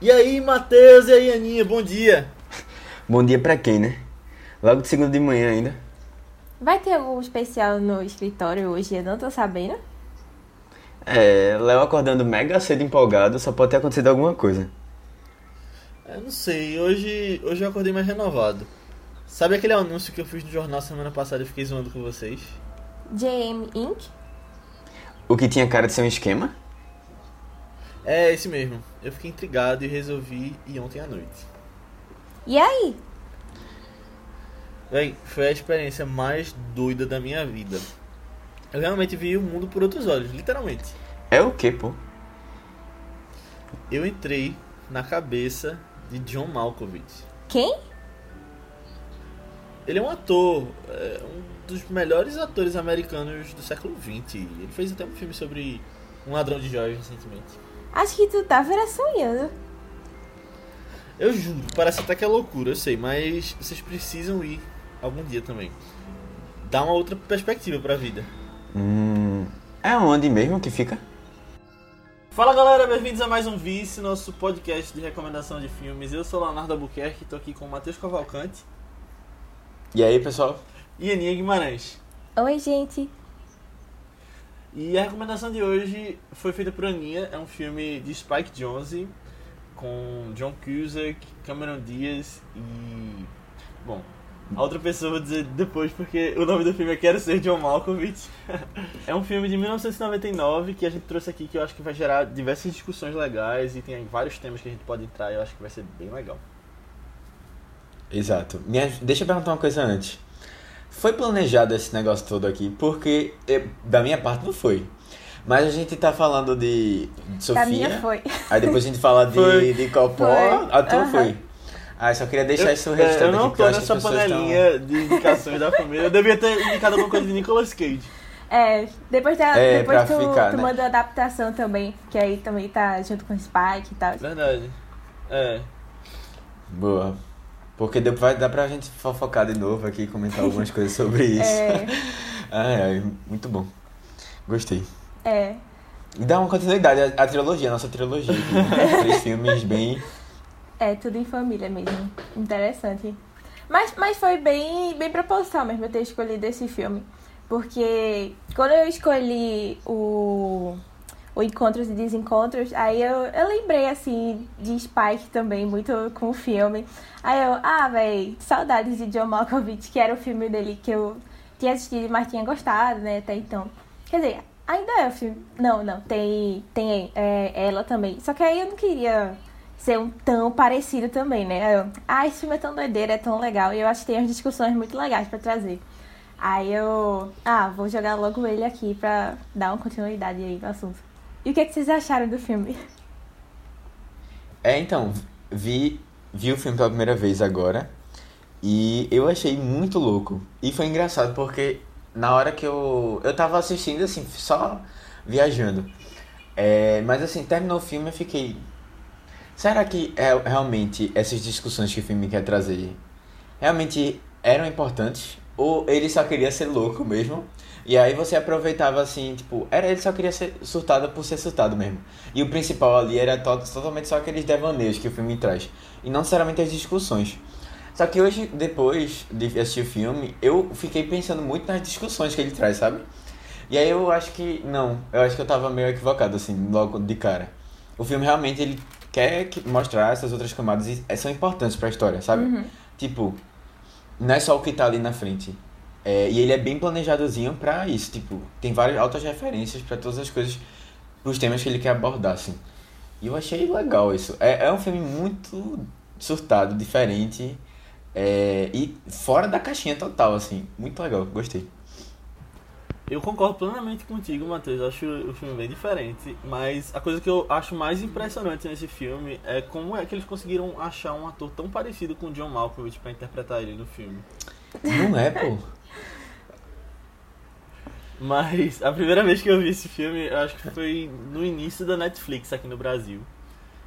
E aí, Matheus, e aí, Aninha, bom dia. Bom dia pra quem, né? Logo de segunda de manhã ainda. Vai ter algum especial no escritório hoje? Eu não tô sabendo. É, Léo acordando mega cedo empolgado, só pode ter acontecido alguma coisa. Eu não sei, hoje, hoje eu acordei mais renovado. Sabe aquele anúncio que eu fiz no jornal semana passada e fiquei zoando com vocês? JM Inc. O que tinha cara de ser um esquema? É, esse mesmo. Eu fiquei intrigado e resolvi ir ontem à noite. E aí? Véi, foi a experiência mais doida da minha vida. Eu realmente vi o mundo por outros olhos, literalmente. É o que, pô? Eu entrei na cabeça de John Malkovich. Quem? Ele é um ator, é um dos melhores atores americanos do século XX. Ele fez até um filme sobre um ladrão de joias recentemente. Acho que tu tava era sonhando. Eu juro, parece até que é loucura, eu sei, mas vocês precisam ir algum dia também. Dá uma outra perspectiva pra vida. Hum. É onde mesmo que fica? Fala galera, bem-vindos a mais um Vice, nosso podcast de recomendação de filmes. Eu sou Leonardo Albuquerque, tô aqui com o Matheus Cavalcante E aí, pessoal? e Aninha Guimarães. Oi, gente. E a recomendação de hoje foi feita por Aninha, é um filme de Spike Jonze com John Cusack, Cameron Diaz e. Bom, a outra pessoa vou dizer depois porque o nome do filme é Quero Ser John Malkovich. é um filme de 1999 que a gente trouxe aqui que eu acho que vai gerar diversas discussões legais e tem vários temas que a gente pode entrar eu acho que vai ser bem legal. Exato. Minha- Deixa eu perguntar uma coisa antes. Foi planejado esse negócio todo aqui? Porque, eh, da minha parte, não foi. Mas a gente tá falando de de Sofia. Da minha foi. Aí depois a gente fala de, Foi. de. Foi. A tua Aham. foi. Ah, eu só queria deixar isso eu, é, registrado eu não aqui, tô eu nessa panelinha de indicações da família. Eu devia ter indicado alguma coisa de Nicolas Cage. É, depois, da, É, depois pra tu, ficar, tu né? manda a adaptação também, que aí também tá junto com o Spike e tal. Verdade. É. Boa. Porque depois vai dar pra gente fofocar de novo aqui e comentar algumas coisas sobre isso. É, ai, muito bom. Gostei. é. E dá uma continuidade à, à trilogia, a nossa trilogia né? Três filmes bem. É, tudo em família mesmo. Interessante. Mas, mas foi bem, bem proposital mesmo eu ter escolhido esse filme. Porque quando eu escolhi o, o Encontros e Desencontros, aí eu, eu lembrei, assim, de Spike também, muito com o filme. Aí eu, ah, véi, saudades de John Malkovich, que era o filme dele que eu tinha assistido, mas tinha gostado, né, até então. Quer dizer, ainda é o filme. Não, não, tem, tem é, ela também. Só que aí eu não queria ser um tão parecido também, né? Eu, ah, esse filme é tão doideira, é tão legal. E eu acho que tem umas discussões muito legais pra trazer. Aí eu, ah, vou jogar logo ele aqui pra dar uma continuidade aí no assunto. E o que, é que vocês acharam do filme? É, então, vi, vi o filme pela primeira vez agora e eu achei muito louco. E foi engraçado porque na hora que eu. Eu tava assistindo, assim, só viajando. É, mas assim, terminou o filme eu fiquei. Será que é, realmente essas discussões que o filme quer trazer realmente eram importantes? Ou ele só queria ser louco mesmo? E aí você aproveitava assim, tipo, era ele só queria ser surtado por ser surtado mesmo. E o principal ali era to totalmente só aqueles devaneios que o filme traz. E não necessariamente as discussões. Só que hoje, depois de assistir o filme, eu fiquei pensando muito nas discussões que ele traz, sabe? E aí eu acho que, não, eu acho que eu tava meio equivocado, assim, logo de cara. O filme realmente, ele quer que- mostrar essas outras camadas e eh, são importantes pra história, sabe? Tipo, não é só o que tá ali na frente. É, e ele é bem planejadozinho pra isso, tipo, tem várias altas referências pra todas as coisas, pros temas que ele quer abordar, assim. E eu achei legal isso. É, é um filme muito surtado, diferente, é, e fora da caixinha total, assim. Muito legal, gostei. Eu concordo plenamente contigo, Matheus. Eu acho o filme bem diferente. Mas a coisa que eu acho mais impressionante nesse filme é como é que eles conseguiram achar um ator tão parecido com o John Malkovich pra interpretar ele no filme. Não é, pô? Mas a primeira vez que eu vi esse filme, eu acho que foi no início da Netflix aqui no Brasil.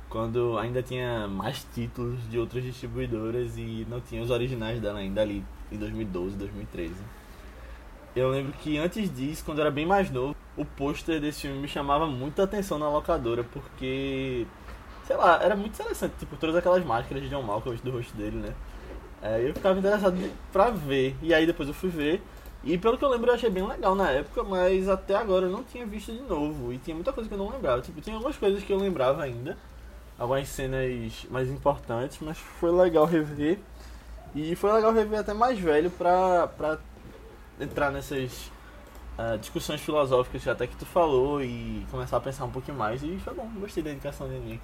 Quando ainda tinha mais títulos de outras distribuidoras e não tinha os originais dela ainda ali em 2012, 2013. Eu lembro que antes disso, quando eu era bem mais novo, o pôster desse filme me chamava muita atenção na locadora, porque sei lá, era muito interessante, tipo, todas aquelas máscaras de John Malkovich do rosto dele, né? É, eu ficava interessado pra ver. E aí depois eu fui ver. E pelo que eu lembro eu achei bem legal na época, mas até agora eu não tinha visto de novo. E tinha muita coisa que eu não lembrava. Tipo, tinha algumas coisas que eu lembrava ainda. Algumas cenas mais importantes, mas foi legal rever. E foi legal rever até mais velho pra, pra entrar nessas ah, discussões filosóficas até que tu falou e começar a pensar um pouquinho mais. E foi bom, gostei da indicação de aqui.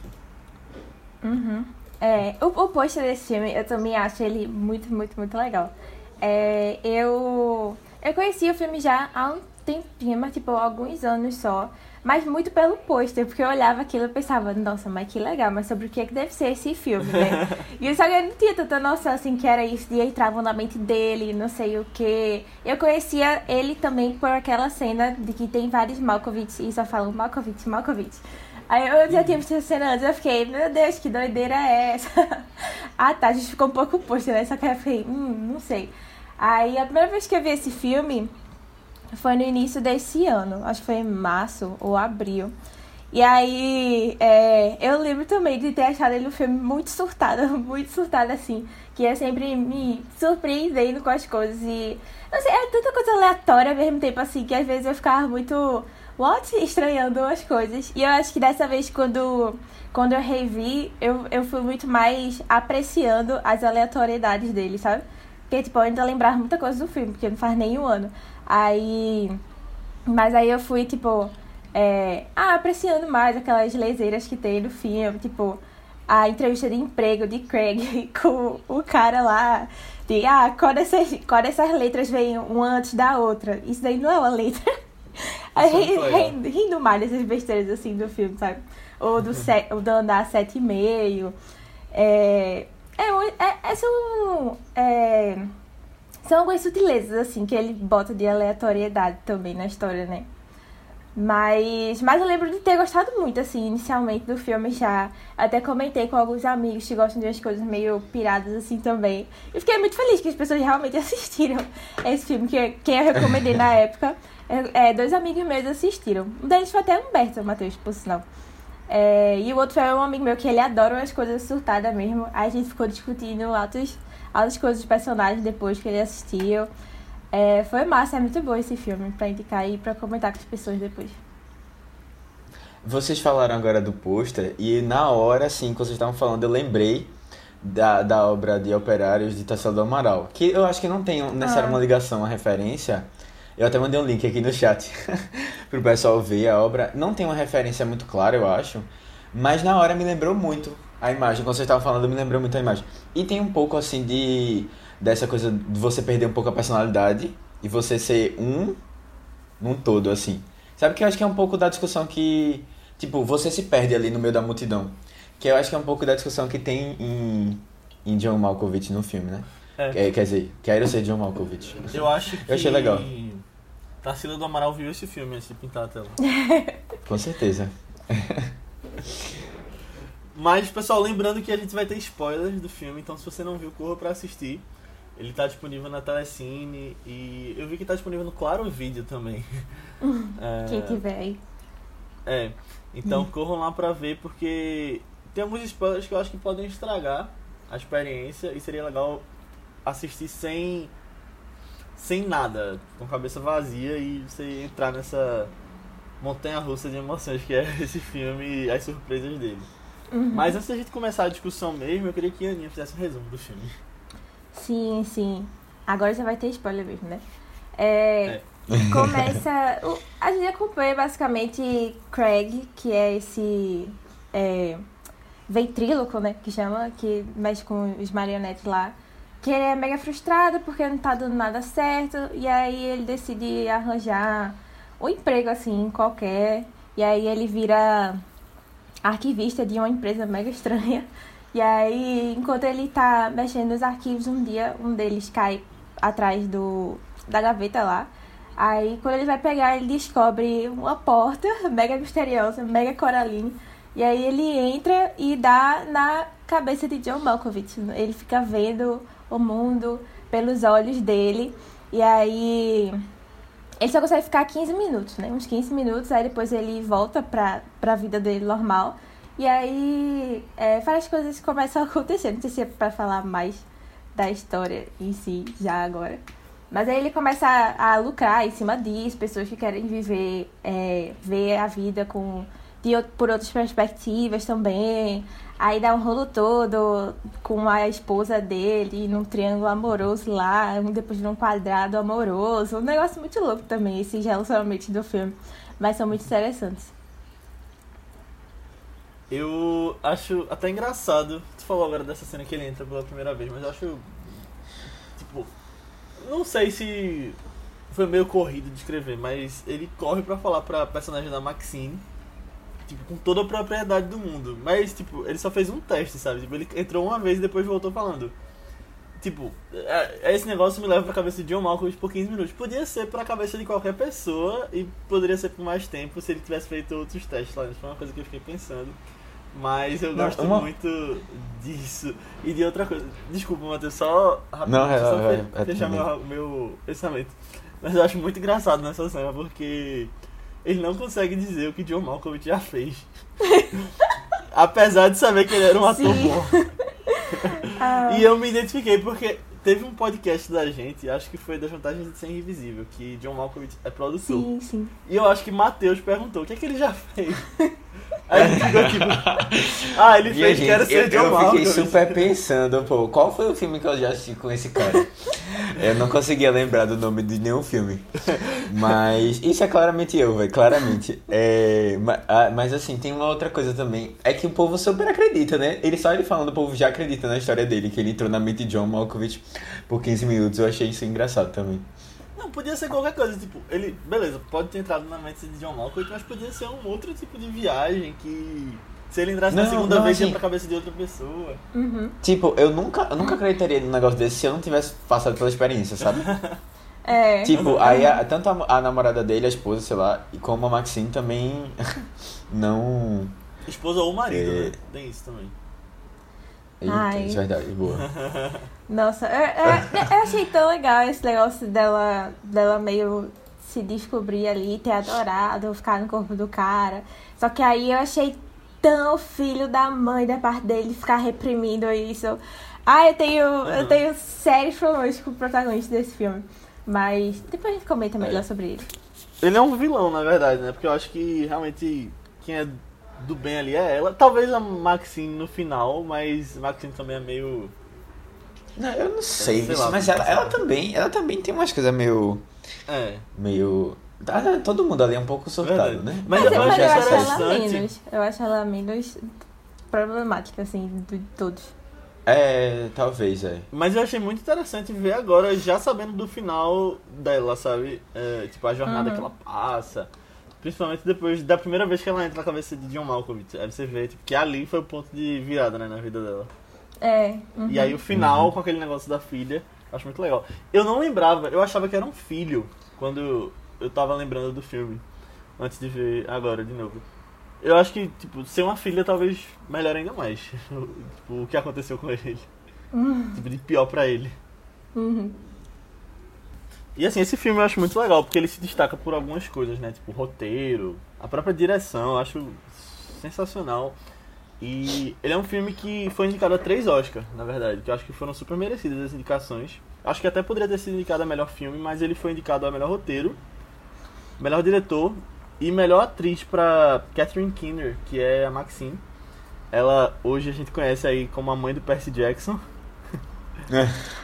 Uhum. É, o, o pôster desse filme, eu também acho ele muito, muito, muito legal. É, eu, eu conheci o filme já há um tempinho, mas tipo, alguns anos só. Mas muito pelo pôster, porque eu olhava aquilo e pensava, nossa, mas que legal, mas sobre o que, é que deve ser esse filme, né? e só que eu não tinha tanta noção assim que era isso, e entravam na mente dele, não sei o que. Eu conhecia ele também por aquela cena de que tem vários Malkovich e só falam Malkovich, Malkovich. Aí eu já tinha visto essa cena antes, eu fiquei, meu Deus, que doideira é essa? ah tá, a gente ficou um pouco posto, né? Só que eu fiquei, hum, não sei. Aí a primeira vez que eu vi esse filme foi no início desse ano, acho que foi em março ou abril. E aí, é, eu lembro também de ter achado ele um filme muito surtado, muito surtado assim, que ia sempre me surpreendendo com as coisas. E, não sei, é tanta coisa aleatória ao mesmo tempo assim, que às vezes eu ficava muito, what? Estranhando as coisas. E eu acho que dessa vez, quando, quando eu revi, eu, eu fui muito mais apreciando as aleatoriedades dele, sabe? Porque, tipo, eu ainda lembrava muita coisa do filme, porque não faz nem um ano. Aí. Mas aí eu fui, tipo. É, ah, apreciando mais aquelas leseiras que tem no filme, tipo, a entrevista de emprego de Craig com o cara lá, de ah, qual dessas, qual dessas letras vem uma antes da outra? Isso daí não é uma letra. Aí, é legal. rindo, rindo mais dessas besteiras assim do filme, sabe? Ou do, se, ou do andar 7,5. É, é, é, é, são, é, são algumas sutilezas, assim, que ele bota de aleatoriedade também na história, né? Mas, mas eu lembro de ter gostado muito, assim, inicialmente do filme já. Até comentei com alguns amigos que gostam de umas coisas meio piradas, assim, também. E fiquei muito feliz que as pessoas realmente assistiram esse filme, que quem eu recomendei na época. É, é, dois amigos meus assistiram. Um deles foi até Humberto, Matheus, por sinal. É, e o outro foi um amigo meu que ele adora umas coisas surtadas mesmo. Aí a gente ficou discutindo altas, altas coisas dos personagens depois que ele assistiu. É, foi massa, é muito bom esse filme pra indicar e pra comentar com as pessoas depois. Vocês falaram agora do pôster e na hora, assim, que vocês estavam falando, eu lembrei da, da obra de Operários de Tarsila do Amaral. Que eu acho que não tem necessariamente Ah. uma ligação, uma referência. Eu até mandei um link aqui no chat pro pessoal ver a obra. Não tem uma referência muito clara, eu acho. Mas na hora me lembrou muito a imagem. Quando vocês estavam falando, me lembrou muito a imagem. E tem um pouco, assim, de... Dessa coisa de você perder um pouco a personalidade e você ser um num todo, assim. Sabe que eu acho que é um pouco da discussão que, tipo, você se perde ali no meio da multidão. Que eu acho que é um pouco da discussão que tem em, em John Malkovich no filme, né? É. Quer, quer dizer, quero ser John Malkovich. Eu acho que. Eu achei legal. Tarsila do Amaral viu esse filme antes de pintar a tela. Com certeza. Mas, pessoal, lembrando que a gente vai ter spoilers do filme, então se você não viu, corra pra assistir. Ele tá disponível na Telecine e eu vi que tá disponível no Claro Vídeo também. É, Quem tiver. É, então corram lá pra ver porque tem alguns spoilers que eu acho que podem estragar a experiência e seria legal assistir sem sem nada, com cabeça vazia e você entrar nessa montanha russa de emoções que é esse filme e as surpresas dele. Uhum. Mas antes da gente começar a discussão mesmo, eu queria que a Aninha fizesse um resumo do filme. Sim, sim. Agora já vai ter spoiler mesmo, né? É, Começa. o- a gente acompanha basicamente Craig, que é esse. É, ventríloco, né? Que chama, que mexe com os marionetes lá. Que ele é mega frustrado porque não tá dando nada certo. E aí ele decide arranjar um emprego assim, qualquer. E aí ele vira arquivista de uma empresa mega estranha. E aí, enquanto ele tá mexendo nos arquivos, um dia um deles cai atrás do da gaveta lá. Aí, quando ele vai pegar, ele descobre uma porta mega misteriosa, mega coraline. E aí ele entra e dá na cabeça de John Malkovich. Ele fica vendo o mundo pelos olhos dele. E aí ele só consegue ficar 15 minutos, né? Uns 15 minutos, aí depois ele volta pra, pra vida dele normal. E aí, é, várias coisas começam a acontecer. Não sei se é pra falar mais da história em si, já agora. Mas aí ele começa a, a lucrar em cima disso, pessoas que querem viver, é, ver a vida com, de, por outras perspectivas também. Aí dá um rolo todo com a esposa dele num triângulo amoroso lá, depois de um quadrado amoroso. Um negócio muito louco também, esses relacionamentos do filme. Mas são muito interessantes. Eu acho até engraçado. Tu falou agora dessa cena que ele entra pela primeira vez, mas eu acho. Tipo. Não sei se foi meio corrido de escrever, mas ele corre pra falar pra personagem da Maxine. Tipo, com toda a propriedade do mundo. Mas, tipo, ele só fez um teste, sabe? Tipo, ele entrou uma vez e depois voltou falando. Tipo, é, esse negócio me leva pra cabeça de John Malkovich por 15 minutos. Podia ser pra cabeça de qualquer pessoa e poderia ser por mais tempo se ele tivesse feito outros testes lá. Isso foi uma coisa que eu fiquei pensando. Mas eu Não, gosto uma- muito disso. E de outra coisa. Desculpa, Matheus, só rapidinho, Não, é- só é- é fechar tudo meu, meu pensamento. Mas eu acho muito engraçado nessa cena porque ele não consegue dizer o que John Malkovich já fez. Apesar de saber que ele era um ator Sim. bom. Ah, E eu me identifiquei porque teve um podcast da gente, acho que foi das vantagens de ser invisível, que John Malkovich é produtor. sim, sim. E eu acho que Matheus perguntou o que é que ele já fez. Aí gente ficou tipo. Ah, ele fez Quero gente, Ser eu, John eu fiquei Malkovich. super pensando, pô, qual foi o filme que eu já assisti com esse cara? Eu não conseguia lembrar do nome de nenhum filme. Mas isso é claramente eu, velho, claramente. É, ma- mas assim, tem uma outra coisa também. É que o povo super acredita, né? Ele só ele falando, o povo já acredita na história dele, que ele entrou na mente de John Malkovich por 15 minutos. Eu achei isso engraçado também. Não, podia ser qualquer coisa, tipo, ele, beleza, pode ter entrado na mente de John Malkovich, mas podia ser um outro tipo de viagem que. Se ele entrasse na Não, segunda não, vez, ia assim- pra cabeça de outra pessoa. Uhum. Tipo, eu nunca, eu nunca acreditaria num negócio desse se eu não tivesse passado pela experiência, sabe? É. Tipo, aí a- tanto a, a namorada dele, a esposa, sei lá, e como a Maxine também não. Esposa ou marido, É. né? Tem isso também. Eita, Ai. isso é verdade, boa. Nossa, eu, eu- eu achei tão legal esse negócio dela, dela meio se descobrir ali, ter adorado, ficar no corpo do cara. Só que aí eu achei tão filho da mãe da parte dele ficar reprimindo isso. Ah, eu tenho, eu Uhum. tenho sérios problemas com o protagonista desse filme. Mas depois a gente comenta melhor É. sobre ele. Ele é um vilão, na verdade, né? Porque eu acho que realmente quem é do bem ali é ela. Talvez a Maxine no final, mas Maxine também é meio. Não, eu não sei, Sei lá, mas ela, ela também, ela também tem umas coisas meio. É. meio. Ah, Todo mundo ali é um pouco surtado, Verdade. né? Mas Mas, eu eu, acho eu acho ela interessante. menos. Eu acho ela menos problemática, assim, de todos. É, talvez, é. Mas eu achei muito interessante ver agora, já sabendo do final dela, sabe? É, tipo, a jornada Uhum. que ela passa. Principalmente depois da primeira vez que ela entra na cabeça de John Malkovich. Aí você vê tipo, que ali foi o ponto de virada né, na vida dela. É. uhum. E aí o final, Uhum. com aquele negócio da filha, acho muito legal. Eu não lembrava, eu achava que era um filho quando eu tava lembrando do filme. Antes de ver agora de novo. Eu acho que, tipo, ser uma filha talvez melhor ainda mais. tipo, o que aconteceu com ele. Tipo, de pior pra ele. Uhum. E assim, esse filme eu acho muito legal, porque ele se destaca por algumas coisas, né? Tipo, roteiro, a própria direção, eu acho sensacional. E ele é um filme que foi indicado a três Oscars, na verdade, que eu acho que foram super merecidas as indicações. Acho que até poderia ter sido indicado a melhor filme, mas ele foi indicado a melhor roteiro, melhor diretor e melhor atriz pra Catherine Keener, que é a Maxine. Ela, hoje a gente conhece aí como a mãe do Percy Jackson.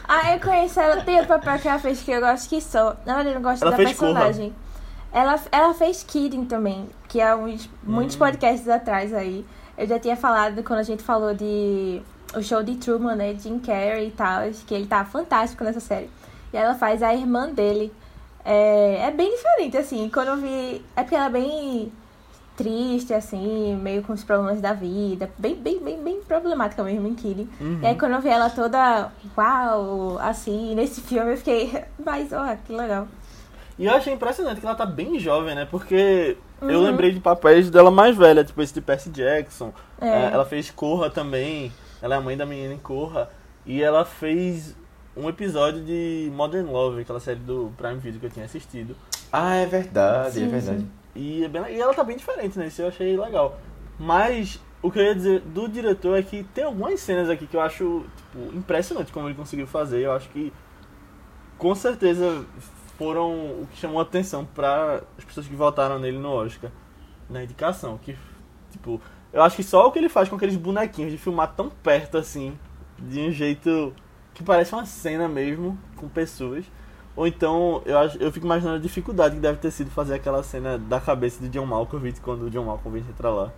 Ah, eu conheço ela. Tem outro papel que ela fez que eu gosto que só. Na verdade, eu não gosto Ela da personagem. Ela, ela fez Kidding também, que há uns, muitos Hum. podcasts atrás aí. Eu já tinha falado quando a gente falou de o show de Truman, né? Jim Carrey e tal, que ele tá fantástico nessa série. E ela faz a irmã dele. É, é bem diferente, assim. Quando eu vi. É porque ela é bem triste, assim, meio com os problemas da vida. Bem, bem, bem, bem problemática mesmo em Kidding. Uhum. E aí quando eu vi ela toda, uau, assim, nesse filme eu fiquei, mas ó, que legal. E eu achei impressionante que ela tá bem jovem, né? Porque eu Uhum. lembrei de papéis dela mais velha, tipo esse de Percy Jackson. É. É, ela fez Corra também. Ela é a mãe da menina em Corra. E ela fez um episódio de Modern Love, aquela série do Prime Video que eu tinha assistido. Ah, é verdade, é Sim, verdade. sim. E, é bem- e ela tá bem diferente, né? Isso eu achei legal. Mas o que eu ia dizer do diretor é que tem algumas cenas aqui que eu acho tipo, impressionante como ele conseguiu fazer. Eu acho que com certeza foram o que chamou atenção para as pessoas que votaram nele no Oscar, na indicação. Que, tipo, eu acho que só o que ele faz com aqueles bonequinhos de filmar tão perto assim, de um jeito que parece uma cena mesmo, com pessoas. Ou então, eu, acho, eu fico imaginando a dificuldade que deve ter sido fazer aquela cena da cabeça de John Malkovich quando o John Malkovich entra lá.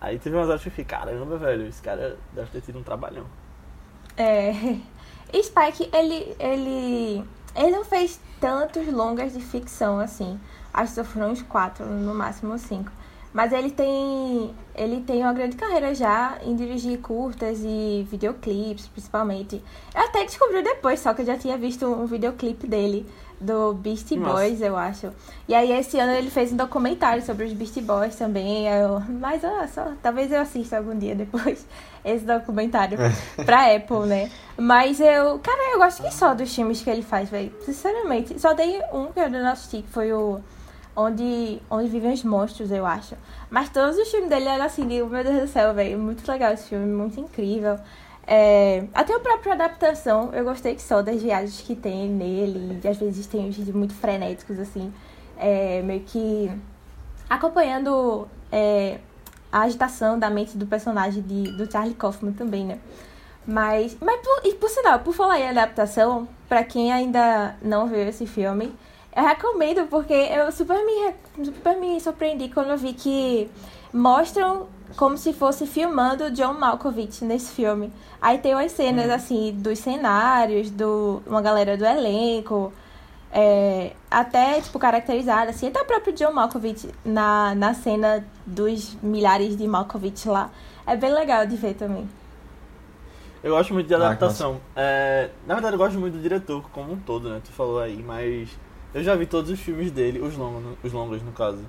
Aí teve umas horas que eu fiquei, caramba, velho, esse cara deve ter tido um trabalhão. É. Spike, ele, ele, ele não fez tantos longas de ficção assim. Acho que foram uns quatro, no máximo cinco. Mas ele tem, ele tem uma grande carreira já em dirigir curtas e videoclipes, principalmente. Eu até descobri depois, só que eu já tinha visto um videoclipe dele, do Beastie Nossa. Boys, eu acho. E aí esse ano ele fez um documentário sobre os Beastie Boys também. Eu, mas ah, só, talvez eu assista algum dia depois esse documentário pra Apple, né? Mas eu, cara, eu gosto que só dos filmes que ele faz, velho. Sinceramente, só dei um que eu não assisti, que foi o onde, onde vivem os monstros, eu acho. Mas todos os filmes dele eram assim, de, meu Deus do céu, velho. Muito legal esse filme, muito incrível. É, até a própria adaptação, eu gostei que só das viagens que tem nele. E às vezes tem uns muito frenéticos, assim. É, meio que acompanhando é, a agitação da mente do personagem de, do Charlie Kaufman também, né? Mas, mas por, e por sinal, por falar em adaptação, pra quem ainda não viu esse filme, eu recomendo porque eu super me, super me surpreendi quando eu vi que mostram como se fosse filmando John Malkovich nesse filme. Aí tem umas cenas, assim, dos cenários, do uma galera do elenco, é, até, tipo, caracterizada, assim, até o próprio John Malkovich na, na cena dos milhares de Malkovich lá. É bem legal de ver também. Eu gosto muito de Ah, adaptação. É, na verdade, eu gosto muito do diretor como um todo, né? Tu falou aí, mas eu já vi todos os filmes dele, os longos, os longos no caso.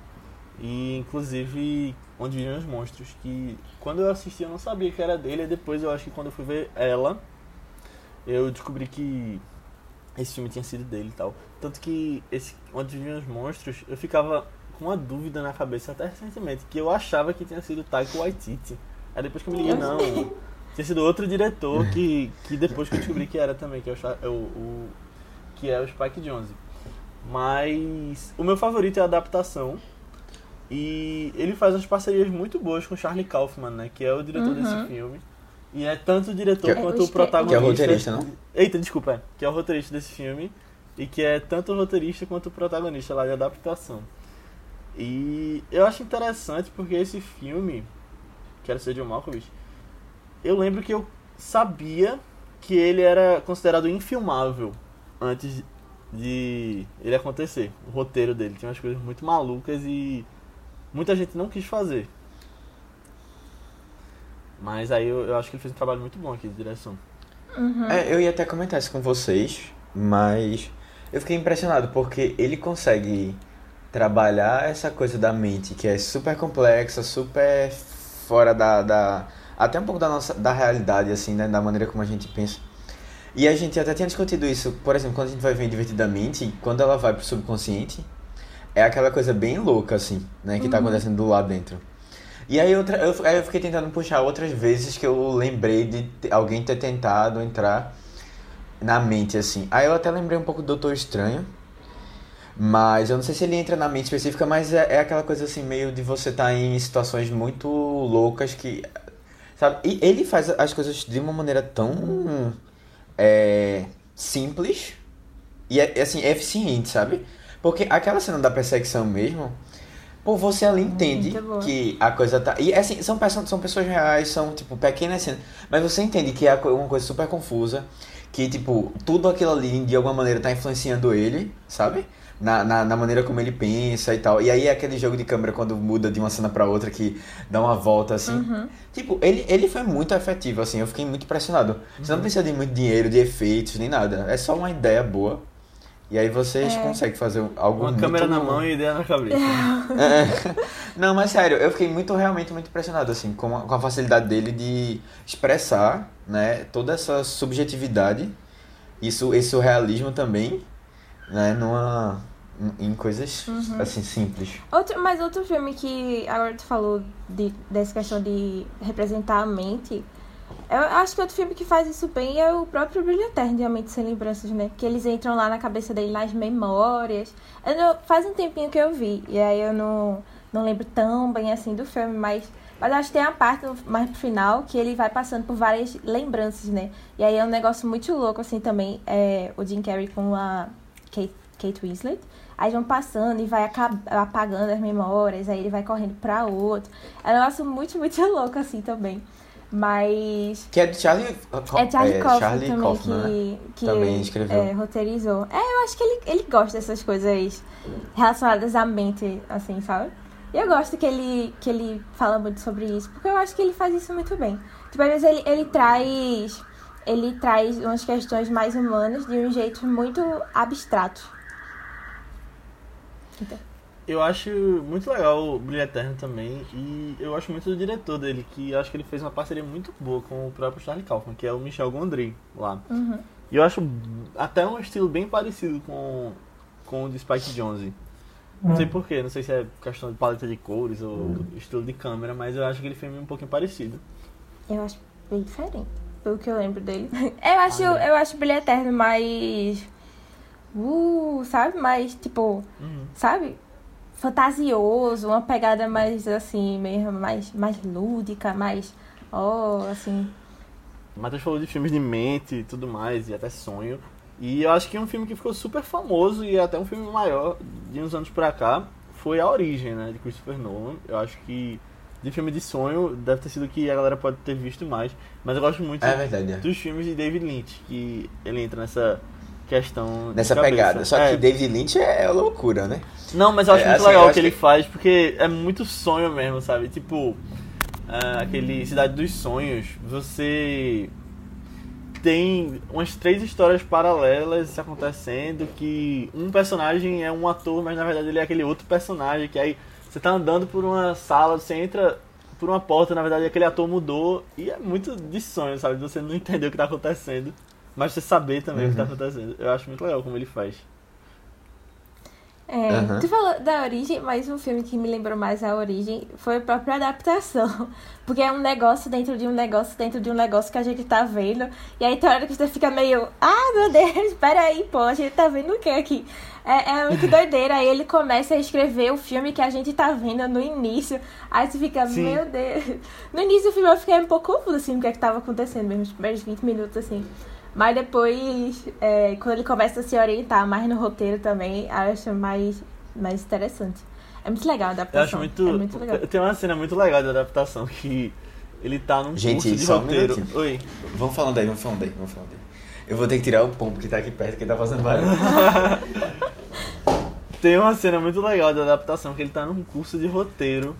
E inclusive Onde Vivem os Monstros, que quando eu assisti eu não sabia que era dele, e depois eu acho que quando eu fui ver ela, eu descobri que esse filme tinha sido dele e tal. Tanto que esse Onde Vivem os Monstros, eu ficava com uma dúvida na cabeça até recentemente, que eu achava que tinha sido Taika Waititi. Aí depois que eu me liguei, não, tinha sido outro diretor que, que depois que eu descobri que era também, que é o, o- que é o Spike Jonze. Mas o meu favorito é a adaptação. E ele faz umas parcerias muito boas com Charlie Kaufman, né? Que é o diretor Uhum. desse filme. E é tanto o diretor Que é- quanto o protagonista. Que é o roteirista, não? Eita, desculpa, é. Que é o roteirista desse filme. E que é tanto o roteirista quanto o protagonista lá de adaptação. E eu acho interessante porque esse filme, que era o John Malkovich, eu lembro que eu sabia que ele era considerado infilmável antes de ele acontecer. O roteiro dele tinha umas coisas muito malucas e muita gente não quis fazer. Mas aí eu, eu acho que ele fez um trabalho muito bom aqui de direção. É, eu ia até comentar isso com vocês, mas eu fiquei impressionado porque ele consegue trabalhar essa coisa da mente que é super complexa, super fora da, da até um pouco da nossa da realidade assim, né, da maneira como a gente pensa. E a gente até tinha discutido isso, por exemplo, quando a gente vai ver divertidamente, quando ela vai pro subconsciente, é aquela coisa bem louca assim, né, que tá acontecendo do lado dentro. E aí, outra, eu, aí eu fiquei tentando puxar outras vezes que eu lembrei de alguém ter tentado entrar na mente, assim. Aí eu até lembrei um pouco do Doutor Estranho. Mas eu não sei se ele entra na mente específica, mas é, é aquela coisa assim, meio de você estar em situações muito loucas que. Sabe? E ele faz as coisas de uma maneira tão. É, simples e é, assim, é eficiente, sabe? Porque aquela cena da perseguição mesmo. Pô, você ali entende Muito boa. que a coisa tá. E assim, são, perso- são pessoas reais, são, tipo, pequenas cenas. Mas você entende que é uma coisa super confusa. Que, tipo, tudo aquilo ali, de alguma maneira, tá influenciando ele, sabe? Na, na, na maneira como ele pensa e tal. E aí é aquele jogo de câmera quando muda de uma cena pra outra que dá uma volta assim. Tipo, ele, ele foi muito efetivo, assim. Eu fiquei muito impressionado. Você não precisa de muito dinheiro, de efeitos, nem nada. É só uma ideia boa. E aí vocês É. conseguem fazer algo Uma muito... câmera na mão e ideia na cabeça. É. Não, mas sério, eu fiquei muito, realmente muito impressionado, assim, com a, com a facilidade dele de expressar, né, toda essa subjetividade, isso, esse surrealismo também, né, numa, em- coisas Uhum. assim simples. Outro, mas outro filme que agora tu falou de, dessa questão de representar a mente. Eu acho que outro filme que faz isso bem é o próprio Brilho Eterno de A Mente Sem Lembranças, né? Que eles entram lá na cabeça dele, nas memórias. Eu não- faz um tempinho que eu vi, e aí eu não, não lembro tão bem assim do filme, mas, mas acho que tem a parte mais pro final que ele vai passando por várias lembranças, né? E aí é um negócio muito louco, assim, também, é, o Jim Carrey com a Kate, Kate Winslet. Aí vão passando e vai apagando as memórias, aí ele vai correndo pra outro. É um negócio muito, muito louco, assim, também. Mas. Que é de Charlie, É Charlie Kaufman Charlie também Kaufman, né? que, que Também escreveu. é, roteirizou. É, eu acho que ele, ele gosta dessas coisas relacionadas à mente, assim, sabe? E eu gosto que ele, que ele fala muito sobre isso, porque eu acho que ele faz isso muito bem. Tipo, às vezes ele, ele traz. Ele traz umas questões mais humanas de um jeito muito abstrato. Então, Eu acho muito legal o Brilho Eterno também, e eu acho muito do diretor dele, que eu acho que ele fez uma parceria muito boa com o próprio Charlie Kaufman, que é o Michel Gondry lá. uhum. E eu acho até um estilo bem parecido com, com o de Spike Jonze. Não sei porquê, não sei se é questão de paleta de cores ou estilo de câmera, mas eu acho que ele fez um pouquinho parecido. Eu acho bem diferente, pelo que eu lembro dele. Eu acho, Ah, eu acho Brilho Eterno mais. Uh, sabe? Mais, tipo, Uhum. sabe? Fantasioso, uma pegada mais assim, mesmo, mais, mais lúdica, mais. Oh, assim. O Matheus falou de filmes de mente e tudo mais, e até sonho. E eu acho que um filme que ficou super famoso e até um filme maior de uns anos pra cá foi A Origem, né, de Christopher Nolan. Eu acho que de filme de sonho deve ter sido o que a galera pode ter visto mais. Mas eu gosto muito É verdade. é. dos filmes de David Lynch, que ele entra nessa questão. Nessa pegada. Só É. que David Lynch é loucura, né? Não, mas eu acho É, muito assim, legal o acho que ele que- faz, porque é muito sonho mesmo, sabe? Tipo, ah, aquele Cidade dos Sonhos, você tem umas três histórias paralelas acontecendo, que um personagem é um ator, mas na verdade ele é aquele outro personagem, que aí você tá andando por uma sala, você entra por uma porta, na verdade aquele ator mudou, e é muito de sonho, sabe? Você não entender o que tá acontecendo, mas você saber também o que tá Uhum. acontecendo. Eu acho muito legal como ele faz. É, Aham. Tu falou da origem, mas um filme que me lembrou mais a origem foi a própria adaptação. Porque é um negócio dentro de um negócio dentro de um negócio que a gente tá vendo. E aí tem hora que você fica meio, ah, meu Deus, peraí, pô, a gente tá vendo o que aqui? É, é muito doideira. Aí ele começa a escrever o filme que a gente tá vendo no início. Aí você fica, Sim. meu Deus. No início do filme eu fiquei um pouco confuso, assim, o que é que tava acontecendo mesmo, os primeiros 20 minutos, assim. Mas depois, é, quando ele começa a se orientar mais no roteiro também, eu acho mais, mais interessante. É muito legal a Eu adaptação. acho muito. É muito legal. Tem uma cena muito legal de adaptação que ele tá num Gente, curso de só um roteiro. minutinho. Oi. Vamos falando aí, vamos falando aí, vamos falando aí. Eu vou ter que tirar o pombo que tá aqui perto, que tá fazendo barulho. Tem uma cena muito legal de adaptação que ele tá num curso de roteiro.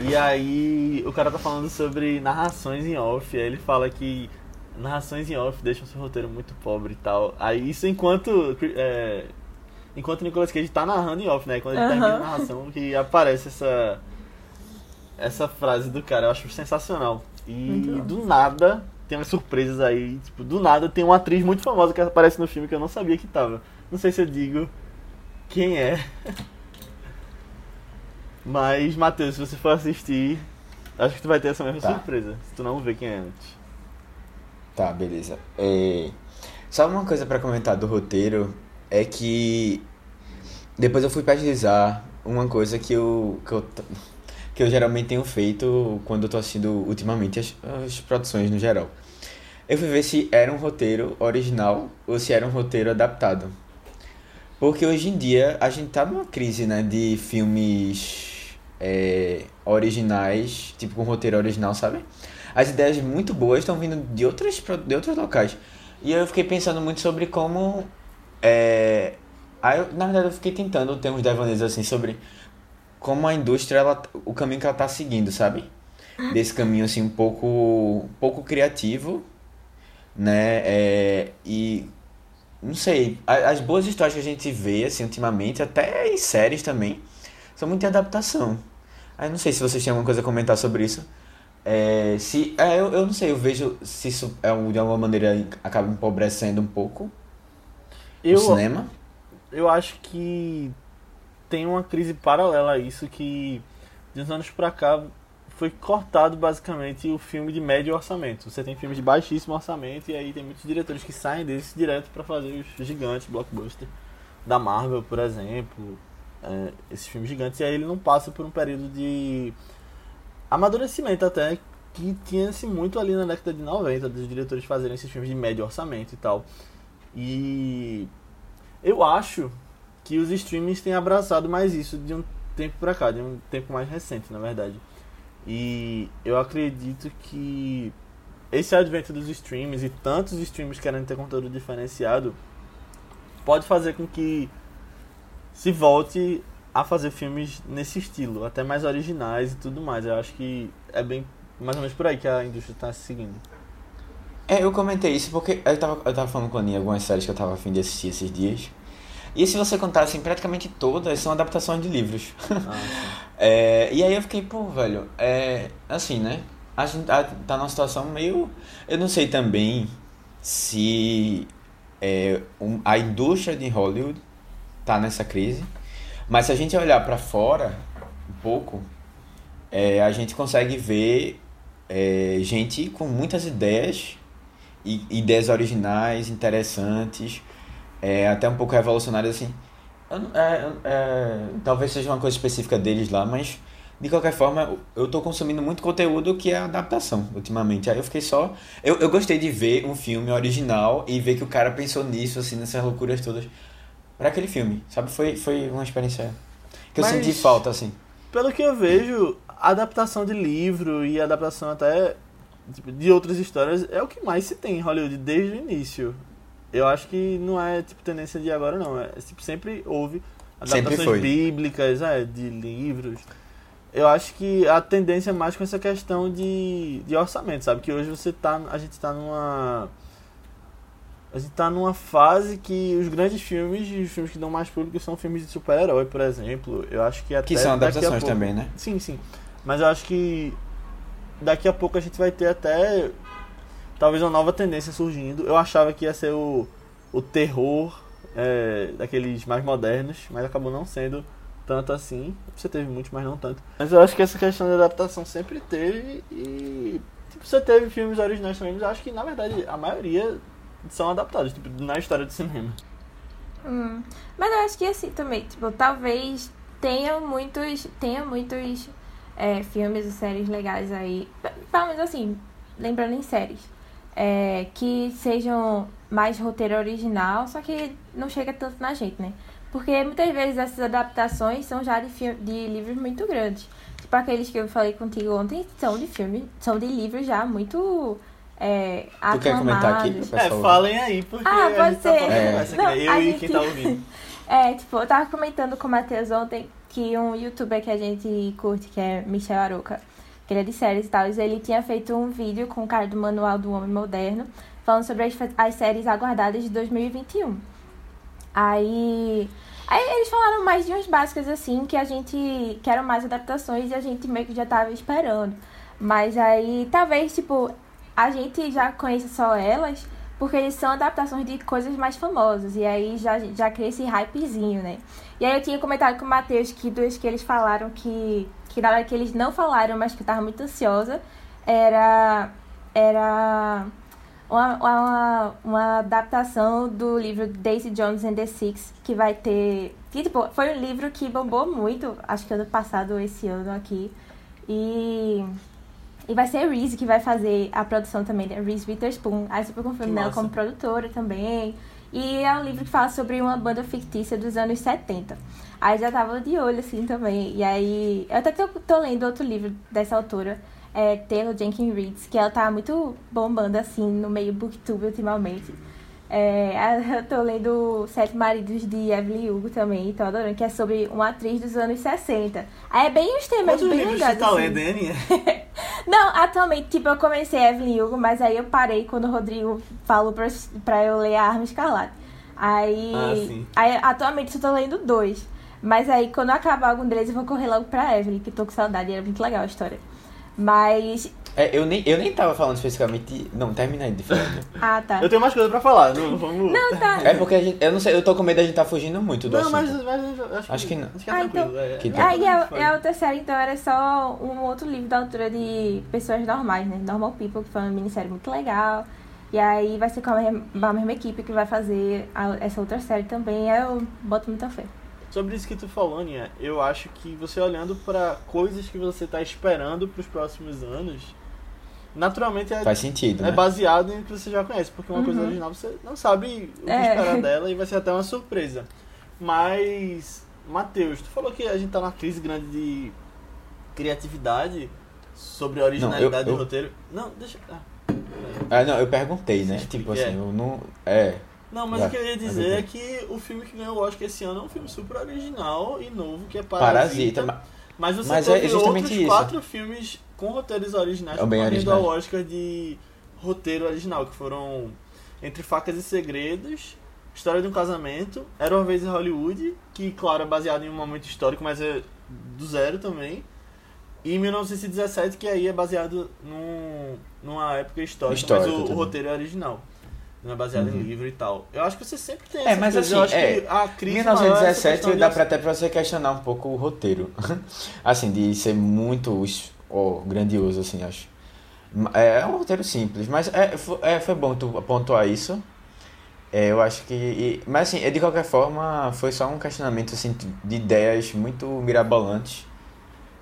E aí o cara tá falando sobre narrações em off. Aí ele fala que narrações em off deixam seu roteiro muito pobre e tal. Aí isso enquanto. É, enquanto o Nicolas Cage tá narrando em off, né? Quando ele termina a narração que aparece essa. Essa frase do cara, eu acho sensacional. E Muito bom. do nada, tem umas surpresas aí. Tipo, do nada tem uma atriz muito famosa que aparece no filme que eu não sabia que tava. Não sei se eu digo quem é. Mas, Matheus, se você for assistir, acho que tu vai ter essa mesma Tá. surpresa. Se tu não vê quem é antes. Tá, beleza. É... Só uma coisa pra comentar do roteiro é que depois eu fui pesquisar uma coisa que eu, que eu, que eu geralmente tenho feito quando eu tô assistindo ultimamente as, as produções no geral. Eu fui ver se era um roteiro original ou se era um roteiro adaptado. Porque hoje em dia a gente tá numa crise, né, de filmes é, originais, tipo com roteiro original, sabe? As ideias muito boas estão vindo de outros, pro- de outros locais. E eu fiquei pensando muito sobre como. É... Eu- na verdade, eu fiquei tentando ter uns devaneios assim sobre como a indústria, ela, o caminho que ela tá seguindo, sabe? Desse caminho assim um pouco, um pouco criativo, né? É, e não sei, as boas histórias que a gente vê assim ultimamente, até em séries também, são muito de adaptação. Aí não sei se vocês têm alguma coisa a comentar sobre isso. É, se, é, eu, eu não sei, eu vejo se isso é, de alguma maneira acaba empobrecendo um pouco Eu, o cinema. eu acho que tem uma crise paralela a isso que de uns anos pra cá foi cortado basicamente o filme de médio orçamento. Você tem filmes de baixíssimo orçamento e aí tem muitos diretores que saem desses direto para fazer os gigantes blockbuster da Marvel, por exemplo, é, esses filmes gigantes e aí ele não passa por um período de amadurecimento até que tinha-se muito ali na década de 90 dos diretores fazerem esses filmes de médio orçamento e tal. E eu acho que os streamings têm abraçado mais isso de um tempo pra cá, de um tempo mais recente, na verdade. E eu acredito que esse advento dos streams e tantos streams querendo ter conteúdo diferenciado pode fazer com que se volte a fazer filmes nesse estilo, até mais originais e tudo mais. Eu acho que é bem mais ou menos por aí que a indústria está seguindo. É, eu comentei isso porque eu tava, eu tava falando com a Aninha algumas séries que eu tava afim de assistir esses dias. E se você contar assim, praticamente todas são adaptações de livros. Ah, é, e aí eu fiquei, pô, velho, é assim, né? A gente tá, numa situação meio. Eu não sei também se é, um, a indústria de Hollywood tá nessa crise. Mas se a gente olhar para fora um pouco, é, a gente consegue ver é, gente com muitas ideias, e, ideias originais, interessantes, é, até um pouco revolucionárias assim. É, é, talvez seja uma coisa específica deles lá, mas de qualquer forma eu tô consumindo muito conteúdo que é adaptação ultimamente. Aí eu fiquei só. Eu, eu gostei de ver um filme original e ver que o cara pensou nisso, assim, nessas loucuras todas para aquele filme, sabe? Foi, foi uma experiência que eu Mas- senti falta, assim. Pelo que eu vejo, a adaptação de livro e a adaptação até tipo, de outras histórias é o que mais se tem em Hollywood desde o início. Eu acho que não é tipo tendência de agora não, é tipo, sempre houve adaptações bíblicas, é, de livros. Eu acho que a tendência é mais com essa questão de, de orçamento, sabe? Que hoje você tá, a gente tá numa a gente tá numa fase que os grandes filmes, os filmes que dão mais público são filmes de super-herói, por exemplo. Eu acho que até Que são adaptações pouco- também, né? Sim, sim. Mas eu acho que daqui a pouco a gente vai ter até talvez uma nova tendência surgindo. Eu achava que ia ser o, o terror é, daqueles mais modernos, mas acabou não sendo tanto assim. Você teve muitos, mas não tanto. Mas eu acho que essa questão de adaptação sempre teve e tipo, você teve filmes originais também, mas eu acho que na verdade a maioria são adaptados, tipo, na história do cinema. Hum. Mas eu acho que assim também, tipo, talvez tenha muitos, tenha muitos é, filmes e séries legais aí. Pelo assim, lembrando em séries. é, que sejam mais roteiro original, só que não chega tanto na gente, né? Porque muitas vezes essas adaptações são já de, de livros muito grandes. Tipo aqueles que eu falei contigo ontem, são de filmes, são de livros já muito é, Tu quer comentar aqui? aclamados. É, falem aí, porque Ah, a pode gente tá ser. falando É. essa Não, aqui, eu a e gente- quem tá ouvindo. É, tipo, eu tava comentando com o Matheus ontem que um youtuber que a gente curte, que é Michel Aroca, que ele é de séries e tal, ele tinha feito um vídeo com o cara do Manual do Homem Moderno, falando sobre as, as séries aguardadas de 2021. Aí, aí eles falaram mais de uns básicos assim, que a gente, que eram mais adaptações e a gente meio que já tava esperando. Mas aí, talvez, tipo, a gente já conheça só elas, porque eles são adaptações de coisas mais famosas. E aí já, já cria esse hypezinho, né? E aí eu tinha comentado com o Matheus que dos que eles falaram que. Que na hora que eles não falaram, mas que eu tava muito ansiosa, era. Era. Uma, uma, uma adaptação do livro Daisy Jones and the Six, que vai ter. Que, tipo, foi um livro que bombou muito, acho que ano passado ou esse ano aqui. E. E vai ser a Reese que vai fazer a produção também, né? Reese Witherspoon. Aí super confio nela como produtora também. E é um livro que fala sobre uma banda fictícia dos anos 70. Aí já tava de olho, assim, também. E aí... Eu até tô, tô lendo outro livro dessa autora, é Taylor Jenkins Reid, que ela tá muito bombando, assim, no meio booktube ultimamente. É, eu tô lendo Sete Maridos de Evelyn Hugo também, tô adorando, que é sobre uma atriz dos anos 60. Aí é bem os temas Quantos bem livros legais, você tá assim. lendo, hein, Aninha? Não, atualmente, tipo, eu comecei Evelyn Hugo, mas aí eu parei quando o Rodrigo falou pra, pra eu ler a Arma Escarlate. Aí, Ah, sim. aí, atualmente, eu tô lendo dois. Mas aí, quando acabar algum deles, eu vou correr logo pra Evelyn, que tô com saudade, era muito legal a história. Mas, É, eu nem, eu nem tava falando especificamente. Não, termina aí de falar. né? Ah, tá. Eu tenho mais coisa pra falar, não vamos. Não, tá. É porque a gente. Eu não sei, eu tô com medo da gente tá fugindo muito do Não, mas, assunto. mas eu acho, Acho que não. Acho que é Ah, tranquilo. então- é, Que é, tá. Ah, e a, e a outra série, então, era só um outro livro da autora de Pessoas Normais, né? Normal People, que foi uma minissérie muito legal. E aí vai ser com a mesma, a mesma equipe que vai fazer a- essa outra série também. aí Eu boto muita fé. Sobre isso que tu falou, Aninha, eu acho que você olhando pra coisas que você tá esperando pros próximos anos, naturalmente é, Faz sentido, é né? baseado em que você já conhece, porque uma coisa Uhum. original você não sabe o que É. esperar dela e vai ser até uma surpresa. Mas, Matheus, tu falou que a gente tá numa crise grande de criatividade sobre a originalidade eu- do roteiro. Não, deixa. Ah, Ah, não, eu perguntei, né? Tipo é. assim, eu não. É. Não, mas Já, o que eu ia é dizer é que o filme que ganhou o Oscar esse ano é um filme super original e novo, que é Parasita. Parasita. Ma- Mas você Mas é teve justamente outros isso. quatro filmes com roteiros originais É concorrendo ao. Oscar de roteiro original, que foram Entre Facas e Segredos, História de um Casamento, Era Uma Vez em Hollywood, que, claro, é baseado em um momento histórico, mas é do zero também, e 1917, que aí é baseado num, numa época histórica, Histórico mas o, o roteiro é original. Não é baseado em Uhum. livro e tal. Eu acho que você sempre tem É, mas assim, Eu acho é, que a crise maior é essa 1917 questão dá de- pra até pra você questionar um pouco o roteiro. assim, de ser muito ó, grandioso, assim, acho. É, é um roteiro simples, mas é, é, foi bom tu pontuar isso. É, eu acho que. e- mas assim, de qualquer forma, foi só um questionamento assim, de ideias muito mirabolantes.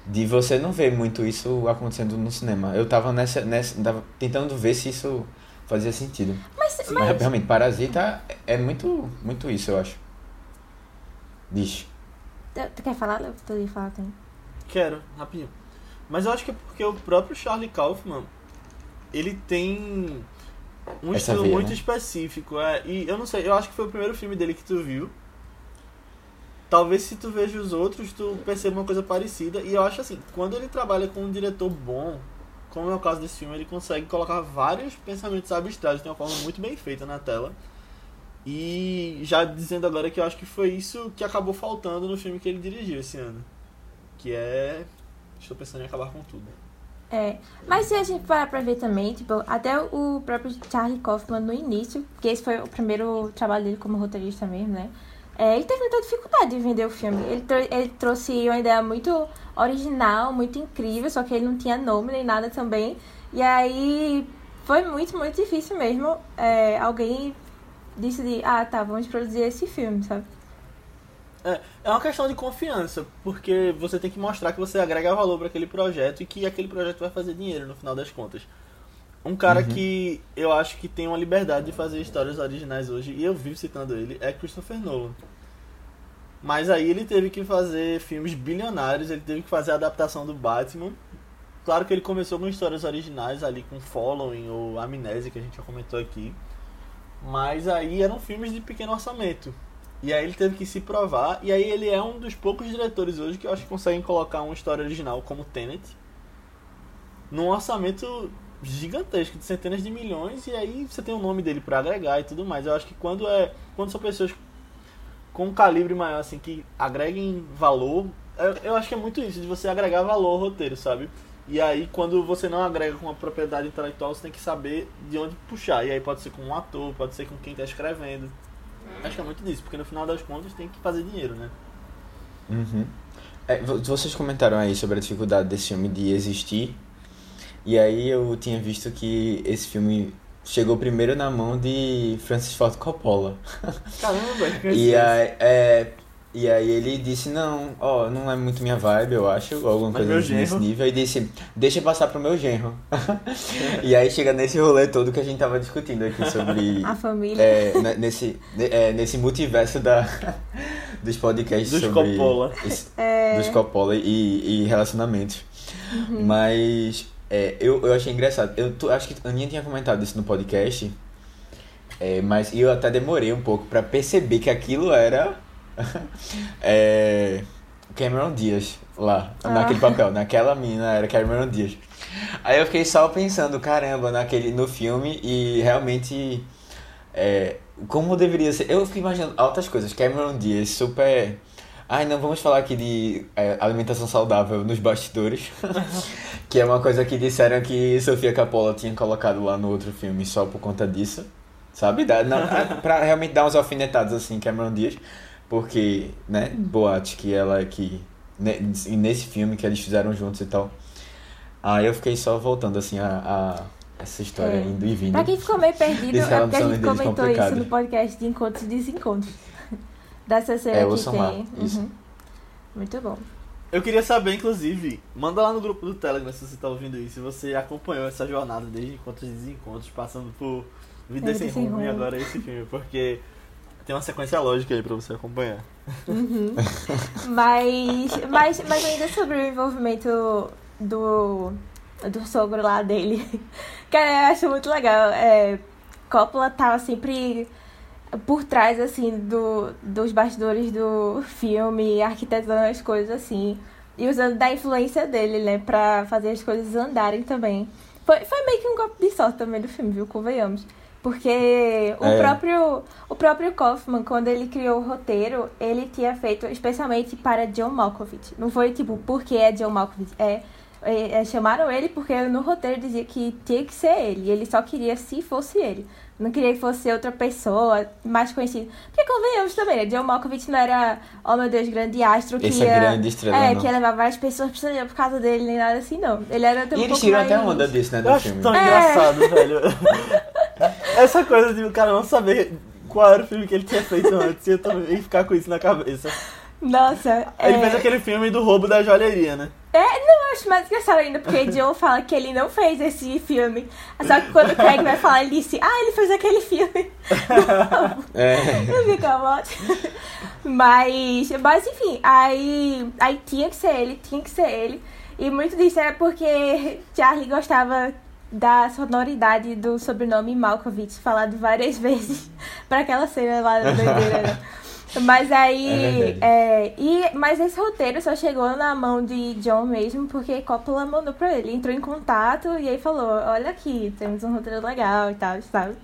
De você não ver muito isso acontecendo no cinema. Eu tava nessa. nessa tava tentando ver se isso fazia sentido. Mas, Mas mas realmente, Parasita é muito, muito isso, eu acho. Diz. tu, tu quer falar? Tu ia falar também. Quero, rapidinho. Mas eu acho que é porque o próprio Charlie Kaufman, ele tem um Essa estilo veia, muito né? específico. É, e eu não sei, eu acho que foi o primeiro filme dele que tu viu. Talvez se tu veja os outros, tu perceba uma coisa parecida. E eu acho assim, quando ele trabalha com um diretor bom, como é o caso desse filme, ele consegue colocar vários pensamentos abstratos de uma forma muito bem feita na tela. E já dizendo agora que eu acho que foi isso que acabou faltando no filme que ele dirigiu esse ano. Que é. Estou pensando em acabar com tudo. É, mas se a gente parar pra ver também, tipo, até o próprio Charlie Kaufman no início, que esse foi o primeiro trabalho dele como roteirista mesmo, né? É, ele teve muita dificuldade de vender o filme. Ele, trou- ele trouxe uma ideia muito original, muito incrível, só que ele não tinha nome nem nada também. E aí foi muito, muito difícil mesmo. É, alguém de, ah, tá, vamos produzir esse filme, sabe? É, é uma questão de confiança, porque você tem que mostrar que você agrega valor para aquele projeto e que aquele projeto vai fazer dinheiro no final das contas. Um cara Uhum. que eu acho que tem uma liberdade de fazer histórias originais hoje, e eu vivo citando ele, é Christopher Nolan. Mas aí ele teve que fazer filmes bilionários, ele teve que fazer a adaptação do Batman. Claro que ele começou com histórias originais ali com Following ou Amnésia, que a gente já comentou aqui. Mas aí eram filmes de pequeno orçamento. E aí ele teve que se provar. E aí ele é um dos poucos diretores hoje que eu acho que conseguem colocar uma história original como Tenet num orçamento gigantesco de centenas de milhões e aí você tem o nome dele pra agregar e tudo mais. Eu acho que quando é quando são pessoas com um calibre maior assim que agreguem valor, eu, eu acho que é muito isso de você agregar valor ao roteiro, sabe? E aí quando você não agrega com uma propriedade intelectual, você tem que saber de onde puxar. E aí pode ser com um ator, pode ser com quem tá escrevendo. Acho que é muito disso, porque no final das contas tem que fazer dinheiro, né? Uhum. É, vo- vocês comentaram aí sobre a dificuldade desse filme de existir. E aí eu tinha visto que esse filme chegou primeiro na mão de Francis Ford Coppola. Caramba. E aí, é, e aí ele disse, não, ó, não é muito minha vibe, eu acho, ou alguma Mas coisa nesse genro. nível. E disse, deixa passar pro meu genro. e aí chega nesse rolê todo que a gente tava discutindo aqui sobre... A família. É, ne- nesse, ne- é, nesse multiverso da, dos podcasts Dos sobre Coppola. esse- É, dos Coppola e, e relacionamentos. Mas é, eu, eu achei engraçado. Eu tu- acho que a Aninha tinha comentado isso no podcast, é, mas eu até demorei um pouco pra perceber que aquilo era é, Cameron Diaz lá, Ah. naquele papel. Naquela mina era Cameron Diaz. Aí eu fiquei só pensando, caramba, naquele, no filme e realmente é, como deveria ser. Eu fiquei imaginando altas coisas. Cameron Diaz, super. Ai, não vamos falar aqui de é, alimentação saudável nos bastidores. Que é uma coisa que disseram que Sofia Coppola tinha colocado lá no outro filme só por conta disso. Sabe? Dá, não, pra realmente dar uns alfinetados assim, Cameron Diaz. Porque, né, boate que ela que. Nesse filme que eles fizeram juntos e tal. Aí eu fiquei só voltando assim a, a essa história é. indo e vindo. Pra quem ficou meio perdido, é porque a gente comentou isso no podcast de encontros e desencontros. Dessa cena é, que tem. Uhum. Muito bom. Eu queria saber, inclusive, manda lá no grupo do Telegram se você tá ouvindo isso, se você acompanhou essa jornada desde encontros e desencontros, passando por Vida Sem Rumo e agora esse filme, porque tem uma sequência lógica aí pra você acompanhar. Uhum. mas, mas, mas ainda sobre o envolvimento do, do sogro lá dele. Cara, eu acho muito legal. É, Coppola tava sempre por trás, assim, do, dos bastidores do filme, arquitetando as coisas, assim. E usando da influência dele, né, pra fazer as coisas andarem também. Foi, foi meio que um golpe de sorte também do filme, viu? Convenhamos. Porque o, é. próprio, o próprio Kaufman, quando ele criou o roteiro, ele tinha feito especialmente para John Malkovich. Não foi tipo, porque é John Malkovich? É, é, é, chamaram ele porque no roteiro dizia que tinha que ser ele. Ele só queria se fosse ele. Não queria que fosse outra pessoa mais conhecida. Porque convenhamos também, né? John Malkovich não era, oh meu Deus, grande astro que Esse ia... grande estrela, É, não. que ia levar várias pessoas por causa dele, nem nada assim, não. Ele era até um E eles pouco tiram mais... até onda disso, né, do Eu acho filme. tão É. engraçado, velho. Essa coisa de o cara não saber qual era o filme que ele tinha feito antes e eu também ficar com isso na cabeça. Nossa, Ele é... fez aquele filme do roubo da joalheria, né? É, não, eu acho mais engraçado ainda, porque John fala que ele não fez esse filme. Só que quando o Craig vai falar, ele disse, ah, ele fez aquele filme. É. Eu fico ótimo. Mas, mas enfim, aí, aí tinha que ser ele, tinha que ser ele. E muito disso era porque Charlie gostava da sonoridade do sobrenome Malkovich, falado várias vezes pra aquela cena lá da doideira, né? Mas aí. É É, e, mas esse roteiro só chegou na mão de John mesmo, porque Coppola mandou pra ele. Entrou em contato e aí falou: Olha aqui, temos um roteiro legal e tal, sabe?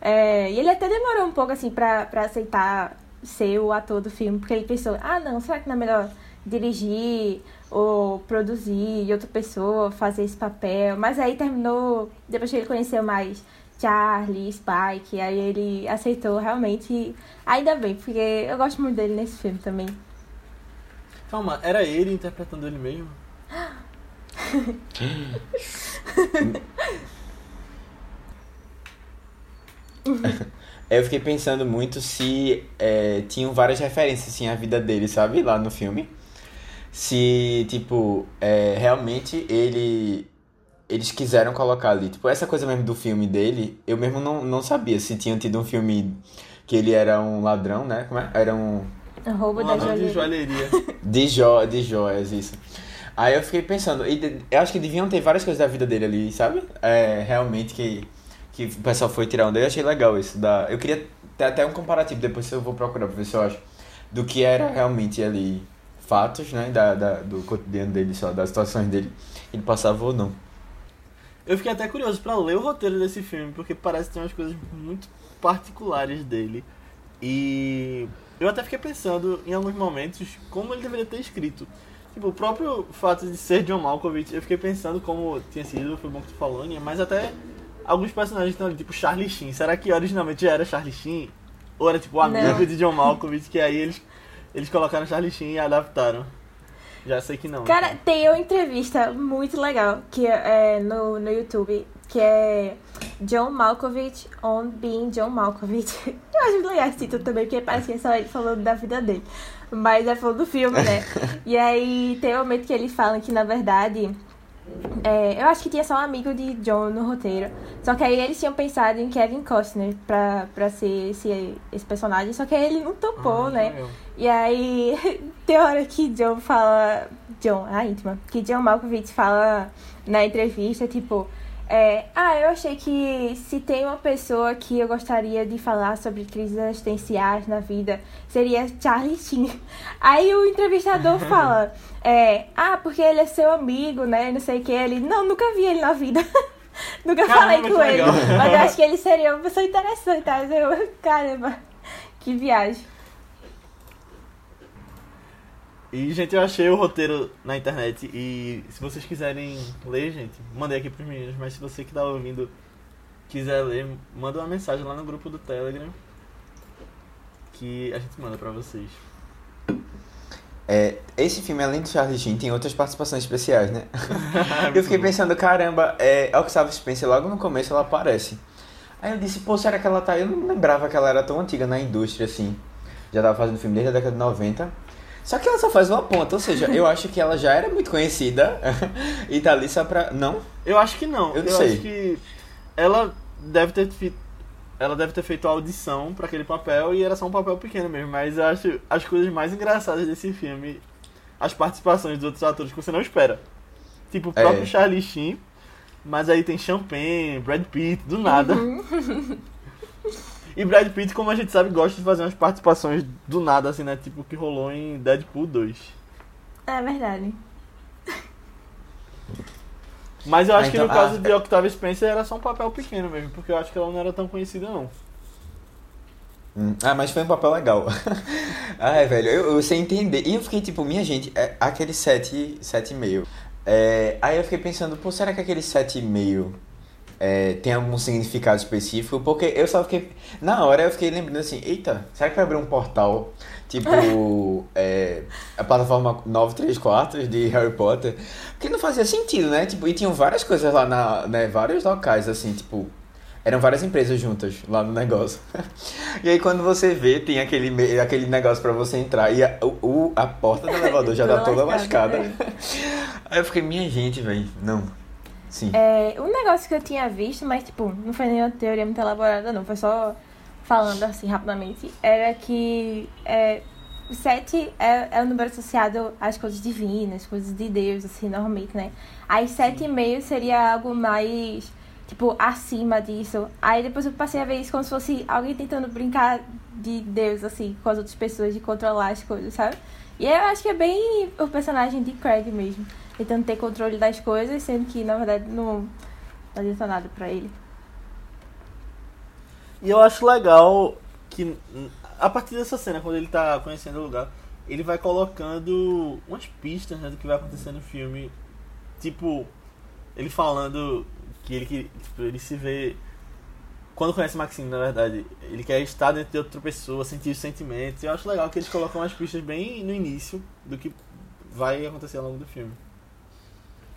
É, e ele até demorou um pouco assim pra, pra aceitar ser o ator do filme, porque ele pensou: Ah, não, será que não é melhor dirigir ou produzir e outra pessoa fazer esse papel? Mas aí terminou, depois que ele conheceu mais Charlie, Spike, aí ele aceitou realmente. Ainda bem, porque eu gosto muito dele nesse filme também. Calma, era ele interpretando ele mesmo? Eu fiquei pensando muito se é, tinham várias referências assim à vida dele, sabe? Lá no filme. Se, tipo, é, realmente ele. Eles quiseram colocar ali. Tipo, essa coisa mesmo do filme dele, eu mesmo não, não sabia se tinha tido um filme que ele era um ladrão, né? Como é? Era um. Roubo Um da ladrão de joalheria. joalheria. De, jo de joias, isso. Aí eu fiquei pensando, e de- eu acho que deviam ter várias coisas da vida dele ali, sabe? É, realmente que, que o pessoal foi tirar onda. Eu achei legal isso. Da, eu queria ter até um comparativo, depois eu vou procurar pra ver se eu acho, do que era realmente ali fatos, né? Da, da, do cotidiano dele, só, das situações dele. Ele passava ou não. Eu fiquei até curioso pra ler o roteiro desse filme, porque parece que tem umas coisas muito particulares dele. E eu até fiquei pensando em alguns momentos como ele deveria ter escrito. Tipo, o próprio fato de ser John Malkovich, eu fiquei pensando como tinha sido, foi bom que tu falou, Aninha, mas até alguns personagens estão ali, tipo Charlie Sheen. Será que originalmente já era Charlie Sheen? Ou era tipo o amigo Não. de John Malkovich, que aí eles, eles colocaram Charlie Sheen e adaptaram? Já sei que não. Cara, tem uma entrevista muito legal que é no, no YouTube, que é John Malkovich on Being John Malkovich. Eu acho legal esse título também, porque parece que é só ele falando da vida dele. Mas é falando do filme, né? e aí tem um momento que eles falam que, na verdade, é, eu acho que tinha só um amigo de John no roteiro. Só que aí eles tinham pensado em Kevin Costner pra, pra ser esse, esse personagem. Só que aí ele não topou, Ah, né? legal. E aí tem hora que John fala. John, a íntima. Que John Malkovich fala na entrevista, tipo. É, ah, eu achei que se tem uma pessoa que eu gostaria de falar sobre crises existenciais na vida, seria Charlie Sheen. Aí o entrevistador fala, é, ah, porque ele é seu amigo, né? Não sei o que. Ele, não, nunca vi ele na vida. nunca Caramba, falei com ele. legal. Mas eu acho que ele seria uma pessoa interessante, tá? Eu, caramba, que viagem. E, gente, eu achei o roteiro na internet e se vocês quiserem ler, gente, mandei aqui pros meninos, mas se você que tá ouvindo quiser ler, manda uma mensagem lá no grupo do Telegram que a gente manda pra vocês. É, esse filme, além de Charlie Sheen, tem outras participações especiais, né? eu fiquei pensando, caramba, é, Octavia Spencer, logo no começo ela aparece. Aí eu disse, pô, será que ela tá... Eu não lembrava que ela era tão antiga na indústria, assim. Já tava fazendo filme desde a década de 90. Só que ela só faz uma ponta, ou seja, eu acho que ela já era muito conhecida e tá ali só pra... Não? Eu acho que não. Eu Eu, não sei. acho que ela deve ter feito. Ela deve ter feito a audição pra aquele papel e era só um papel pequeno mesmo. Mas eu acho as coisas mais engraçadas desse filme, as participações dos outros atores que você não espera. Tipo o É. próprio Charlie Sheen, mas aí tem Champagne, Brad Pitt, do nada. e Brad Pitt, como a gente sabe, gosta de fazer umas participações do nada, assim, né? Tipo o que rolou em Deadpool 2. É verdade. Mas eu acho Ah, que então- no caso ah, de Octavia Spencer era só um papel pequeno mesmo, porque eu acho que ela não era tão conhecida não. Hum, Ah, mas foi um papel legal. Ai, velho, eu, eu sei entender. E eu fiquei tipo, minha gente, é aquele 7, 7,5. É, aí eu fiquei pensando, pô, será que aquele 7,5 é, tem algum significado específico? Porque eu só fiquei. Na hora eu fiquei lembrando assim, eita, será que vai abrir um portal? Tipo, é, a plataforma 934 de Harry Potter. Que não fazia sentido, né? Tipo, e tinham várias coisas lá na. Né, vários locais, assim, tipo. Eram várias empresas juntas lá no negócio. E aí quando você vê, tem aquele, aquele negócio pra você entrar e a, o, o- a porta do elevador já tá toda lascada. Aí eu fiquei, minha gente, velho, não. Sim. É, um negócio que eu tinha visto, mas tipo, não foi nenhuma teoria muito elaborada, não. Foi só falando assim rapidamente. Era que é, o 7 é, é o número associado às coisas divinas, coisas de Deus, assim, normalmente, né? Aí 7,5 seria algo mais, tipo, acima disso. Aí depois eu passei a ver isso como se fosse alguém tentando brincar de Deus, assim, com as outras pessoas, de controlar as coisas, sabe? E eu acho que é bem o personagem de Craig mesmo. Tentando ter controle das coisas, sendo que na verdade não, adianta nada pra ele. E eu acho legal que a partir dessa cena, quando ele tá conhecendo o lugar, ele vai colocando umas pistas né, do que vai acontecer no filme. Tipo, ele falando que ele, tipo, ele se vê. Quando conhece Maxine, na verdade, ele quer estar dentro de outra pessoa, sentir os sentimentos. Eu acho legal que eles colocam umas pistas bem no início do que vai acontecer ao longo do filme.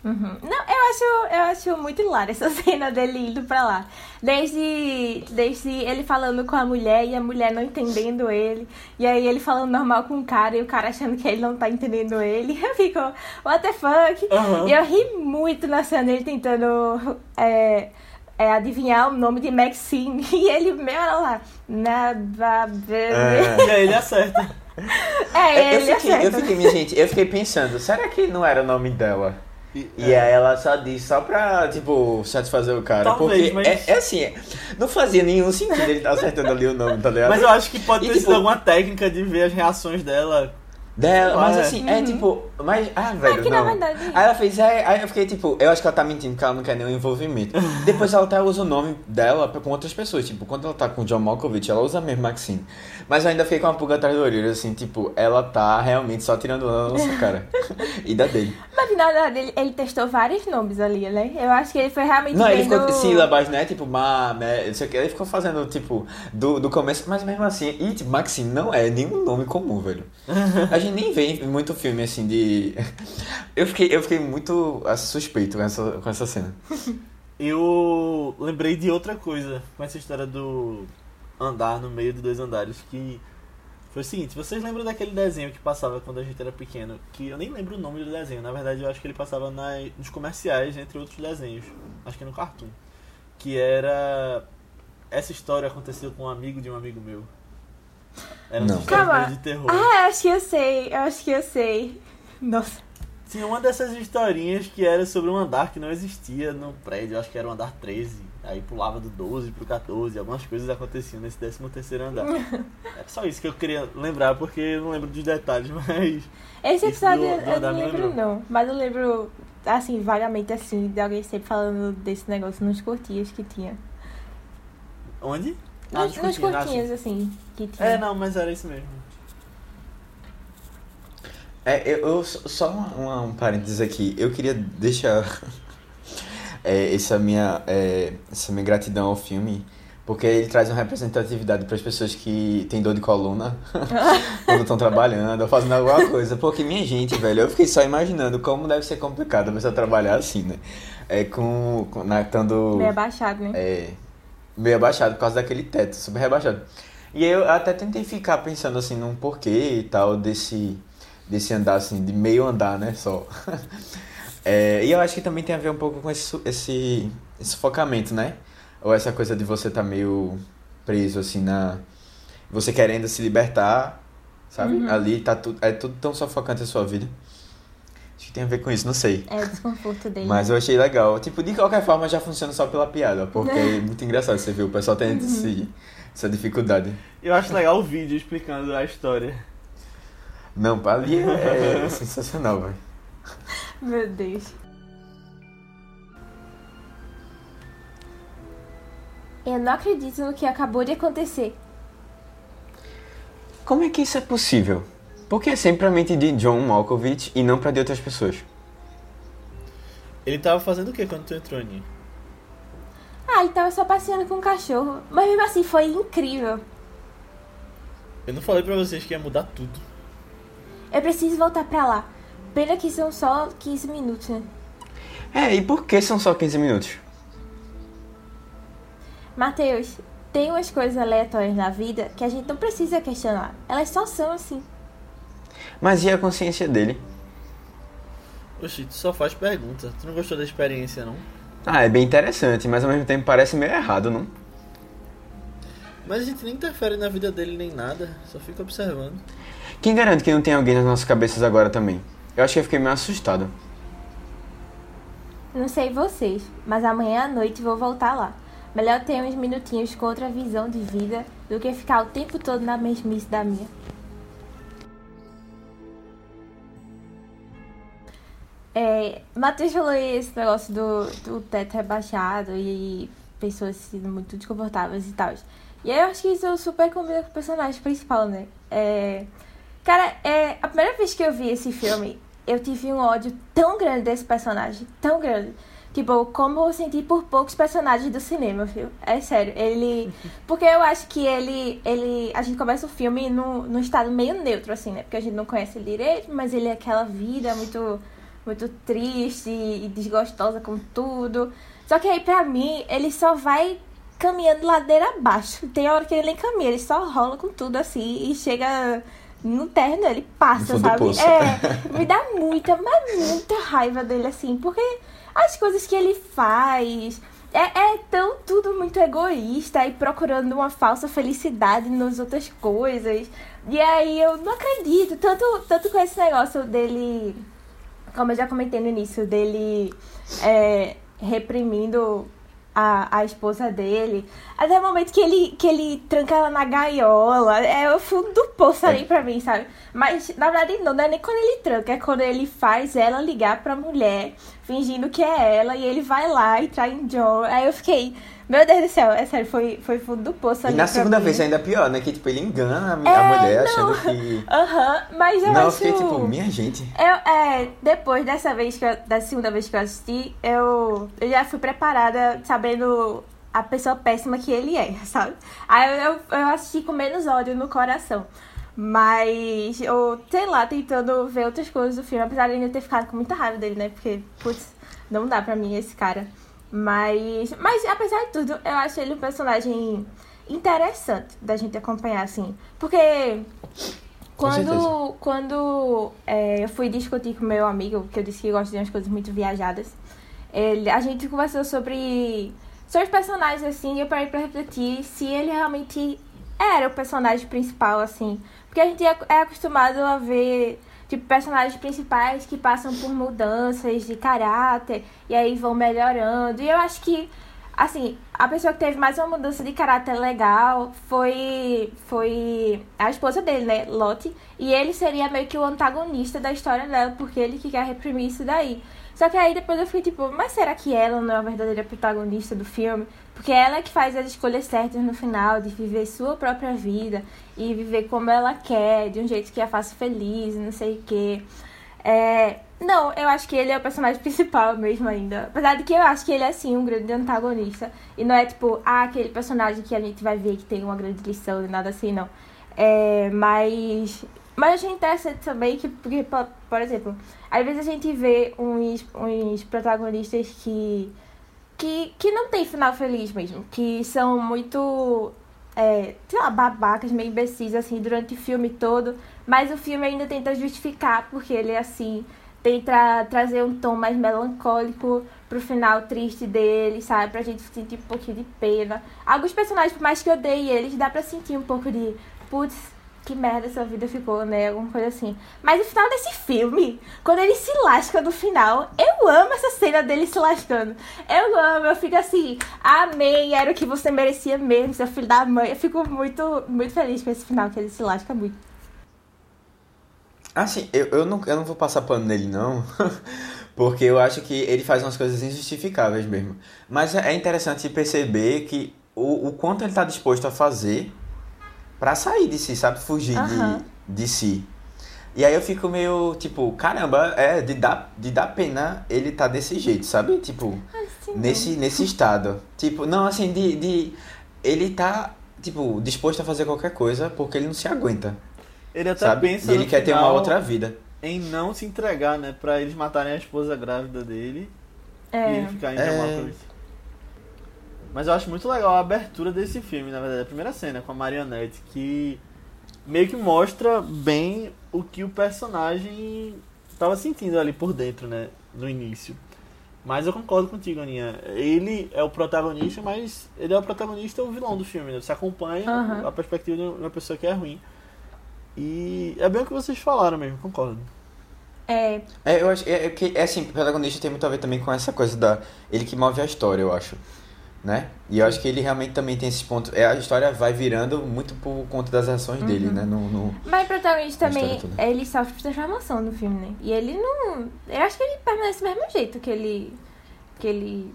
Uhum. Não, eu acho, eu acho muito hilário essa cena dele indo pra lá. Desde, desde ele falando com a mulher e a mulher não entendendo ele. E aí ele falando normal com o cara e o cara achando que ele não tá entendendo ele. Eu fico, what the fuck? Aham. E eu ri muito na cena dele tentando é, é, adivinhar o nome de Maxine. E ele, meu, olha lá, nada. É. E aí ele acerta. É, eu, ele fiquei, eu acerta. fiquei, minha gente, eu fiquei pensando, será que não era o nome dela? E, E aí ela só disse só pra, tipo, satisfazer o cara. Talvez, porque mas- é, é assim, é- não fazia nenhum sentido ele estar acertando ali o nome, tá ligado? Mas eu acho que pode E, ter tipo- sido alguma técnica de ver as reações dela. Dela, mas É. assim, é Uhum. tipo, mas, ah, velho, É que, na não. verdade- Aí ela fez, é, aí eu fiquei tipo, eu acho que ela tá mentindo porque ela não quer nenhum envolvimento. Depois ela até usa o nome dela com outras pessoas, tipo, quando ela tá com o John Malkovich, ela usa mesmo Maxine. Mas eu ainda fiquei com uma pulga atrás do orelho, assim, tipo, ela tá realmente só tirando ela da nossa cara. e da dele. Mas na verdade ele, ele testou vários nomes ali, né? Eu acho que ele foi realmente Não, ele ficou sílabas, né? Tipo, ma, né? Isso aqui. Ele ficou fazendo, tipo, do, do começo, mas mesmo assim. E, tipo, Maxine não é nenhum nome comum, velho. A gente nem vê muito filme assim de. Eu fiquei, eu fiquei muito assim, suspeito com essa, com essa cena. Eu lembrei de outra coisa com essa história do andar no meio de dois andares que foi o seguinte, vocês lembram daquele desenho que passava quando a gente era pequeno? Que eu nem lembro o nome do desenho, na verdade eu acho que ele passava na, nos comerciais, entre outros desenhos. Acho que no Cartoon. Que era. Essa história aconteceu com um amigo de um amigo meu. Era Não. uma história Calma. de terror. Ah, acho que eu sei, eu acho que eu sei. Nossa. Tinha uma dessas historinhas que era sobre um andar que não existia no prédio, acho que era o andar 13. Aí pulava do 12 pro 14, algumas coisas aconteciam nesse 13 terceiro andar. Era só isso que eu queria lembrar, porque eu não lembro dos detalhes, mas. Esse episódio do- do eu não lembro não. Mas eu lembro, assim, vagamente assim, de alguém sempre falando desse negócio nos cortinhos que tinha. Onde? Nos, nos cortinhos, ah, cortinhos, assim, que tinha. É, não, mas era isso mesmo. É, eu, eu- só uma, um parênteses aqui. Eu queria deixar é, essa, minha, é, essa minha gratidão ao filme, porque ele traz uma representatividade para as pessoas que têm dor de coluna quando estão trabalhando ou fazendo alguma coisa. Porque, minha gente, velho, eu fiquei só imaginando como deve ser complicado a pessoa trabalhar assim, né? É, com, com na, estando, Meio abaixado, né? é, meio abaixado por causa daquele teto, super rebaixado. E eu até tentei ficar pensando assim num porquê e tal desse, desse andar assim, de meio andar, né, só. É, e eu acho que também tem a ver um pouco com esse, esse, esse sufocamento, né? Ou essa coisa de você estar meio preso assim na... Você querendo se libertar, sabe? Ali tá tudo, é tudo tão sufocante a sua vida. Acho que tem a ver com isso, não sei. É o desconforto dele. Mas eu achei legal. Tipo, de qualquer forma já funciona só pela piada, porque é muito engraçado você ver o pessoal tendo esse, essa dificuldade. Eu acho legal o vídeo explicando a história. Não, ali é, sensacional, velho. Meu Deus. Eu não acredito no que acabou de acontecer. Como é que isso é possível? Por que é sempre a mente de John Malkovich e não pra de outras pessoas? Ele tava fazendo o que quando tu entrou, Aninha? Ah, ele tava só passeando com o cachorro. Mas mesmo assim, foi incrível. Eu não falei pra vocês que ia mudar tudo. Eu preciso voltar pra lá. Pena que são só 15 minutos, né? É, e por que são só 15 minutos? Matheus, tem umas coisas aleatórias na vida que a gente não precisa questionar. Elas só são assim. Mas e a consciência dele? Oxi, tu só faz pergunta. Tu não gostou da experiência, não? Ah, é bem interessante, mas ao mesmo tempo parece meio errado, não? Mas a gente nem interfere na vida dele nem nada. Só fica observando. Quem garante que não tem alguém nas nossas cabeças agora também? Eu acho que eu fiquei meio assustado. Não sei vocês, mas amanhã à noite vou voltar lá. Melhor ter uns minutinhos com outra visão de vida do que ficar o tempo todo na mesmice da minha. É, Matheus falou esse negócio do, do teto rebaixado e pessoas sendo muito desconfortáveis e tal. E eu acho que isso super combina com o personagem principal, né? É, cara, é, a primeira vez que eu vi esse filme, eu tive um ódio tão grande desse personagem, tão grande. Tipo, como eu senti por poucos personagens do cinema, viu? É sério, ele... Porque eu acho que ele... ele a gente começa o filme num, num estado meio neutro, assim, né? Porque a gente não conhece ele direito, mas ele é aquela vida muito muito triste e desgostosa com tudo. Só que aí, pra mim, ele só vai caminhando ladeira abaixo. Tem hora que ele nem caminha, ele só rola com tudo assim e chega no térreno, ele passa, sabe? É, me dá muita, mas muita raiva dele assim, porque as coisas que ele faz. É, é tão tudo muito egoísta e procurando uma falsa felicidade nas outras coisas. E aí eu não acredito, tanto, tanto com esse negócio dele como eu já comentei no início, dele é, reprimindo a, a esposa dele. Até o momento que ele, que ele tranca ela na gaiola. É o fundo do poço ali pra mim, sabe? Mas, na verdade, não, não é nem quando ele tranca, é quando ele faz ela ligar pra mulher, fingindo que é ela, e ele vai lá e trai um John. Aí eu fiquei, meu Deus do céu, é sério, foi, foi fundo do poço E na segunda mim. vez ainda é pior, né? Que tipo, ele engana a, É, a mulher não. achando que. Aham, mas eu não, eu acho... fiquei tipo, minha gente. Eu, é, depois dessa vez, que eu, da segunda vez que eu assisti, eu, eu já fui preparada sabendo a pessoa péssima que ele é, sabe? Aí eu, eu assisti com menos ódio no coração. Mas eu, sei lá, tentando ver outras coisas do filme, apesar de eu ainda ter ficado com muita raiva dele, né? Porque, putz, não dá pra mim esse cara. Mas, mas apesar de tudo, eu acho ele um personagem interessante da gente acompanhar, assim. Porque quando, quando é, eu fui discutir com meu amigo, que eu disse que gosta de umas coisas muito viajadas, ele, a gente conversou sobre, sobre os personagens, assim, e eu parei pra refletir se ele realmente era o personagem principal, assim. Porque a gente é, é acostumado a ver, tipo, personagens principais que passam por mudanças de caráter e aí vão melhorando. E eu acho que, assim, a pessoa que teve mais uma mudança de caráter legal foi, foi a esposa dele, né, Lottie. E ele seria meio que o antagonista da história dela, porque ele que quer reprimir isso daí. Só que aí depois eu fiquei tipo, mas será que ela não é a verdadeira protagonista do filme? Porque ela é que faz as escolhas certas no final, de viver sua própria vida e viver como ela quer, de um jeito que a faça feliz, não sei o quê. É... Não, eu acho que ele é o personagem principal mesmo ainda. Apesar de que eu acho que ele é, sim, um grande antagonista. E não é, tipo, ah, aquele personagem que a gente vai ver que tem uma grande lição e nada assim, não. É, mas... Mas achei interessante também que, porque, por, por exemplo, às vezes a gente vê uns, uns protagonistas que que, que não tem final feliz mesmo. Que são muito, é, sei lá, babacas, meio imbecis, assim, durante o filme todo. Mas o filme ainda tenta justificar porque ele assim. Tenta trazer um tom mais melancólico pro final triste dele, sabe? Pra gente sentir um pouquinho de pena. Alguns personagens, por mais que eu odeie eles, dá pra sentir um pouco de. Putz, que merda essa vida ficou, né? Alguma coisa assim. Mas o final desse filme, quando ele se lasca no final, eu amo essa cena dele se lascando. Eu amo, eu fico assim, amei, era o que você merecia mesmo, seu filho da mãe. Eu fico muito, muito feliz com esse final, que ele se lasca muito. Assim, eu, eu, não, eu não vou passar pano nele, não. porque eu acho que ele faz umas coisas injustificáveis mesmo. Mas é interessante perceber que o, o quanto ele está disposto a fazer para sair de si, sabe? Fugir uhum. de, de si. E aí eu fico meio, tipo, caramba, é de dar, de dar pena ele tá desse jeito, sabe? Tipo, assim, nesse, nesse estado. Tipo, não, assim, de, de. Ele tá, tipo, disposto a fazer qualquer coisa porque ele não se aguenta. Ele até sabe? pensa. E ele quer ter uma outra vida. Em não se entregar, né? Pra eles matarem a esposa grávida dele. É. E ele ficar em é... Mas eu acho muito legal a abertura desse filme, na verdade, a primeira cena com a marionete, que meio que mostra bem o que o personagem estava sentindo ali por dentro, né, no início. Mas eu concordo contigo, Aninha. Ele é o protagonista, mas ele é o protagonista e o vilão do filme. Né? Você acompanha uhum. a perspectiva de uma pessoa que é ruim. E é bem o que vocês falaram mesmo, concordo. É. é eu acho é, é que é assim, o protagonista tem muito a ver também com essa coisa da ele que move a história, eu acho né? E eu acho que ele realmente também tem esses pontos. É, a história vai virando muito por conta das ações uhum. dele, né? No, no, Mas o protagonista também, ele sofre transformação no filme, né? E ele não. Eu acho que ele permanece do mesmo jeito que ele. que ele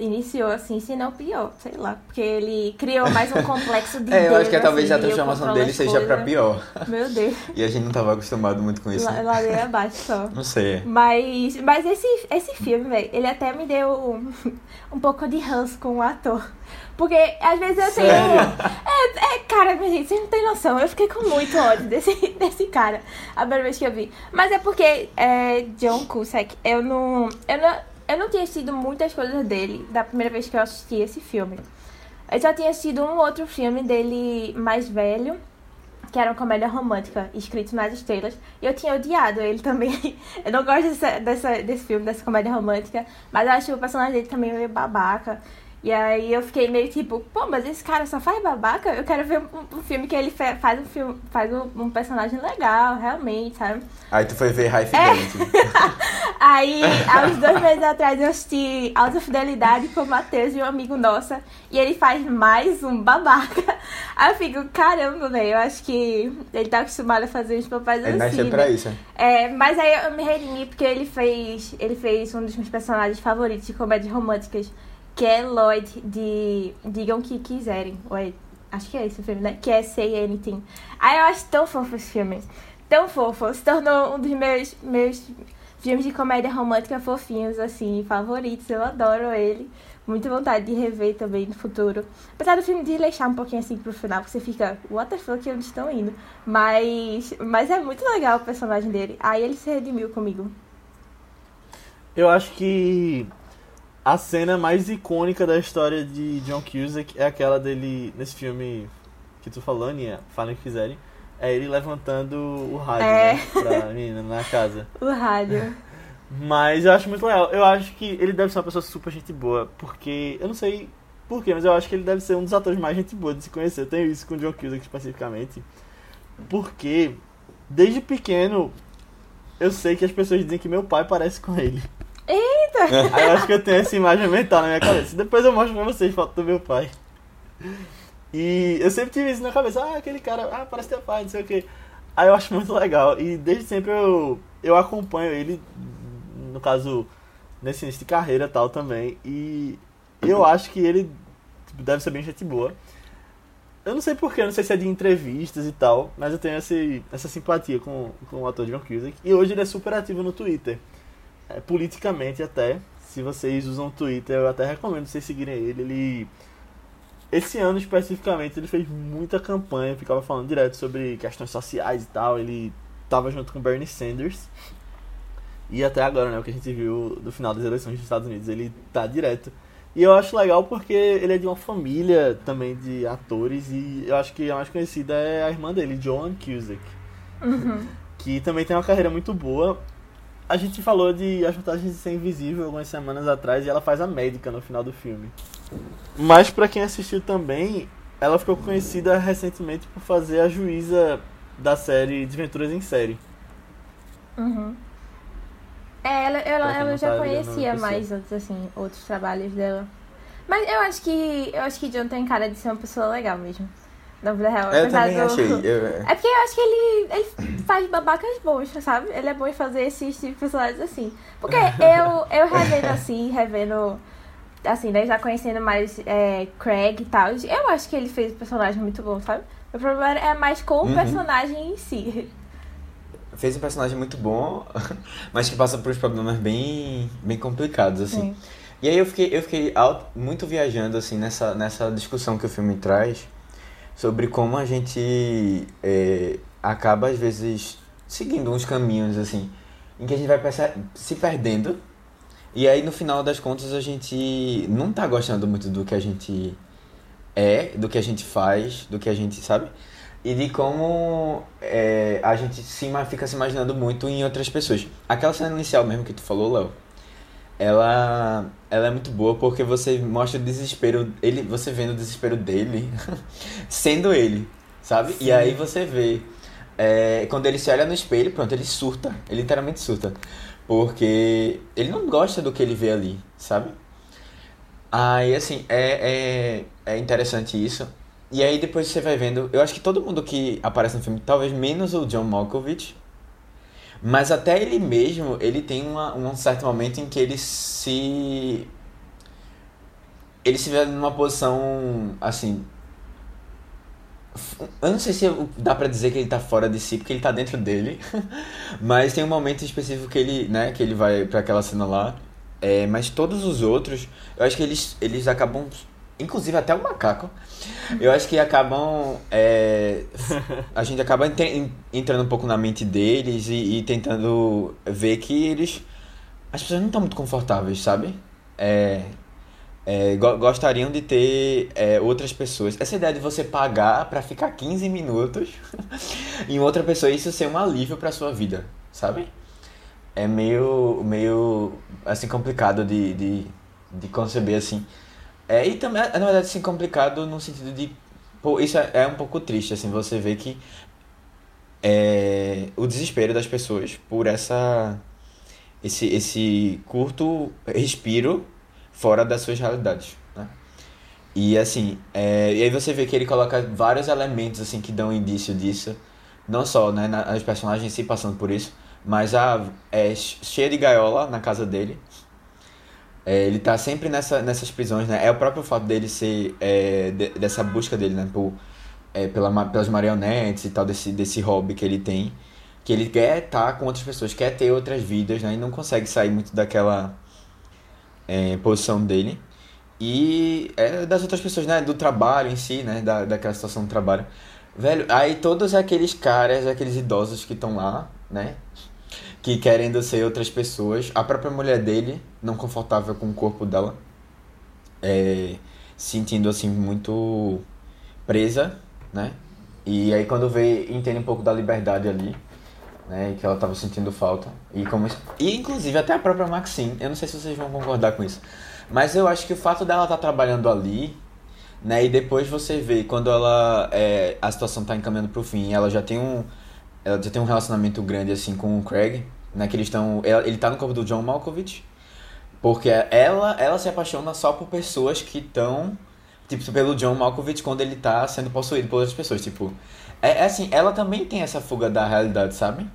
iniciou assim, se não pior, sei lá. Porque ele criou mais um complexo de É, eu acho que assim, talvez a transformação dele seja pra pior. Meu Deus. e a gente não tava acostumado muito com isso. Lá, né? Ladeira abaixo só. Não sei. Mas, mas esse, esse filme, velho, ele até me deu um, um pouco de ranço com o ator. Porque às vezes eu tenho. É, é, cara, minha gente, vocês não tem noção. Eu fiquei com muito ódio desse, desse cara a primeira vez que eu vi. Mas é porque é, John Cusack, eu não. Eu não eu não tinha assistido muitas coisas dele da primeira vez que eu assisti esse filme. Eu já tinha assistido um outro filme dele mais velho, que era uma comédia romântica, escrito nas estrelas. E eu tinha odiado ele também. eu não gosto dessa, dessa, desse filme, dessa comédia romântica, mas eu acho o personagem dele também meio babaca. E aí eu fiquei meio tipo, pô, mas esse cara só faz babaca? Eu quero ver um, um filme que ele faz um filme, faz um, um, personagem legal, realmente, sabe? Aí tu foi ver High Fidelity. É. aí, há uns dois meses atrás, eu assisti Alta Fidelidade com o Matheus e um amigo nosso. E ele faz mais um babaca. Aí eu fico, caramba, velho, eu acho que ele tá acostumado a fazer uns papéis ele assim. Ele pra isso. É, mas aí eu me redimi porque ele fez, ele fez um dos meus personagens favoritos de comédias românticas que é Lloyd de Digam que quiserem. Ou é, acho que é esse o filme, né? Que é Say Anything. Aí eu acho tão fofo esse filme. Tão fofo. Se tornou um dos meus, meus filmes de comédia romântica fofinhos, assim, favoritos. Eu adoro ele. Muita vontade de rever também no futuro. Apesar do filme desleixar um pouquinho assim pro final, porque você fica, what the fuck, onde estão indo? Mas, mas é muito legal o personagem dele. Aí ele se redimiu comigo. Eu acho que a cena mais icônica da história de John Cusack é aquela dele nesse filme que tu falou, Aninha, falem o que quiserem. É ele levantando o rádio é. né, pra menina na casa. O rádio. Mas eu acho muito legal. Eu acho que ele deve ser uma pessoa super gente boa, porque eu não sei porquê, mas eu acho que ele deve ser um dos atores mais gente boa de se conhecer. Eu tenho isso com o John Cusack especificamente. Porque desde pequeno eu sei que as pessoas dizem que meu pai parece com ele. Eita! Aí eu acho que eu tenho essa imagem mental na minha cabeça. Depois eu mostro pra vocês foto do meu pai. E eu sempre tive isso na cabeça. Ah, aquele cara, ah, parece teu pai, não sei o que. Aí eu acho muito legal. E desde sempre eu, eu acompanho ele, no caso, nesse início de carreira e tal também. E eu acho que ele deve ser bem gente boa. Eu não sei porquê, não sei se é de entrevistas e tal, mas eu tenho esse, essa simpatia com, com o ator John Cusack. E hoje ele é super ativo no Twitter. É, politicamente até. Se vocês usam o Twitter, eu até recomendo vocês seguirem ele. Ele. Esse ano especificamente ele fez muita campanha, ficava falando direto sobre questões sociais e tal. Ele tava junto com Bernie Sanders. E até agora, né, o que a gente viu do final das eleições dos Estados Unidos, ele tá direto e eu acho legal porque ele é de uma família também de atores e eu acho que a mais conhecida é a irmã dele, Joan Cusack. Uhum. Que também tem uma carreira muito boa. A gente falou de As Vantagens de Ser Invisível algumas semanas atrás e ela faz a médica no final do filme. Mas para quem assistiu também, ela ficou conhecida recentemente por fazer a juíza da série Desventuras em Série. Uhum. É, ela, ela, ela já tá conhecia mais outros, assim, outros trabalhos dela. Mas eu acho que. Eu acho que John tem cara de ser uma pessoa legal mesmo. Na vida real. Eu apesar também do- achei. eu- É porque eu acho que ele, ele faz babacas bons, sabe? Ele é bom em fazer esses tipos de personagens assim. Porque eu, eu revendo assim, revendo. Assim, né? Já conhecendo mais é, Craig e tal. Eu acho que ele fez o personagem muito bom, sabe? O problema é mais com o Uhum. personagem em si. Fez um personagem muito bom, mas que passa por uns problemas bem, bem complicados, assim. Sim. E aí eu fiquei, eu fiquei muito viajando, assim, nessa, nessa discussão que o filme traz sobre como a gente é, acaba, às vezes, seguindo uns caminhos, assim, em que a gente vai se perdendo. E aí, no final das contas, a gente não tá gostando muito do que a gente é, do que a gente faz, do que a gente sabe. E de como é, a gente se, fica se imaginando muito em outras pessoas. Aquela cena inicial mesmo que tu falou, Léo, ela, ela é muito boa porque você mostra o desespero, ele, você vendo o desespero dele, sendo ele, sabe? E aí você vê, é, quando ele se olha no espelho, pronto, ele surta, ele literalmente surta. Porque ele não gosta do que ele vê ali, sabe? Aí, assim, é, é, é interessante isso. E aí depois você vai vendo, eu acho que todo mundo que aparece no filme, talvez menos o John Malkovich, mas até ele mesmo, ele tem uma, um certo momento em que ele se. Ele se vê numa posição, assim. Eu não sei se dá pra dizer que ele tá fora de si, porque ele tá dentro dele. mas tem um momento específico que ele, né, que ele vai pra aquela cena lá. É, mas todos os outros, eu acho que eles, eles acabam. Inclusive até o macaco. Eu acho que acabam. é, a gente acaba entrando um pouco na mente deles e, e tentando ver que eles. As pessoas não estão muito confortáveis, sabe? É, é, go- gostariam de ter é, outras pessoas. Essa ideia de você pagar pra ficar 15 minutos em outra pessoa, isso ser um alívio pra sua vida, sabe? É meio, meio assim, complicado de, de, de conceber assim. É, e também, na verdade, assim, complicado no sentido de. Pô, isso é, é um pouco triste, assim, você vê que é, o desespero das pessoas por essa esse, esse curto respiro fora das suas realidades, né? E assim, é, e aí você vê que ele coloca vários elementos assim que dão indício disso, não só né, na, os personagens si passando por isso, mas a é cheia de gaiola na casa dele. É, ele tá sempre nessa, nessas prisões, né? É o próprio fato dele ser é, de- dessa busca dele, né, por, é, pela, pelas marionetes e tal desse desse hobby que ele tem, que ele quer estar com outras pessoas, quer ter outras vidas, né? E não consegue sair muito daquela é, posição dele. E é das outras pessoas, né? Do trabalho em si, né? Da, daquela situação do trabalho. Velho, aí todos aqueles caras, aqueles idosos que estão lá, né? Que querendo ser outras pessoas. A própria mulher dele, não confortável com o corpo dela. É, sentindo assim muito presa, né? E aí quando vê, entende um pouco da liberdade ali, né? Que ela tava sentindo falta. E como E inclusive até a própria Maxine, eu não sei se vocês vão concordar com isso. Mas eu acho que o fato dela estar trabalhando ali, né? E depois você vê quando ela é, a situação tá encaminhando pro fim, ela já tem um ela já tem um relacionamento grande assim com o Craig, né? Que eles estão ele tá no corpo do John Malkovich. Porque ela ela se apaixona só por pessoas que estão tipo pelo John Malkovich quando ele tá sendo possuído por outras pessoas, tipo, é, é assim, ela também tem essa fuga da realidade, sabe?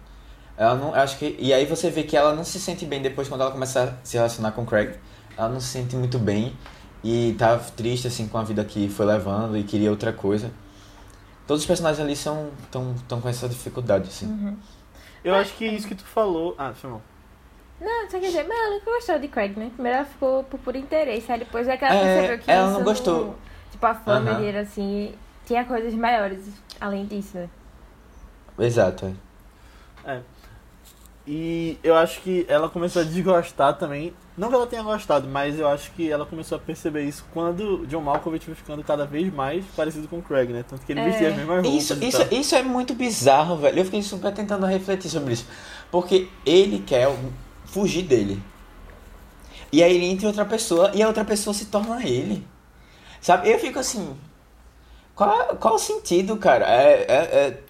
Ela não, acho que e aí você vê que ela não se sente bem depois quando ela começa a se relacionar com o Craig. Ela não se sente muito bem e tá triste assim com a vida que foi levando e queria outra coisa. Todos os personagens ali são tão, tão com essa dificuldade, assim. Uhum. Eu acho que isso que tu falou. Ah, mal. Não, só quer dizer, mas ela nunca gostou de Craig, né? Primeiro ela ficou por puro interesse, aí depois é que ela É, percebeu que ela isso não gostou. Tipo, a fama Aham. dele, assim, tinha coisas maiores além disso, né? Exato, é. E eu acho que ela começou a desgostar também. Não que ela tenha gostado, mas eu acho que ela começou a perceber isso quando John Malkovich foi ficando cada vez mais parecido com o Craig, né? Tanto que ele É. vestia as mesmas roupas. Isso, e isso, tal. isso é muito bizarro, velho. Eu fiquei super tentando refletir sobre isso. Porque ele quer fugir dele. E aí ele entra em outra pessoa e a outra pessoa se torna ele. Sabe? Eu fico assim. Qual, qual o sentido, cara? É. é, é-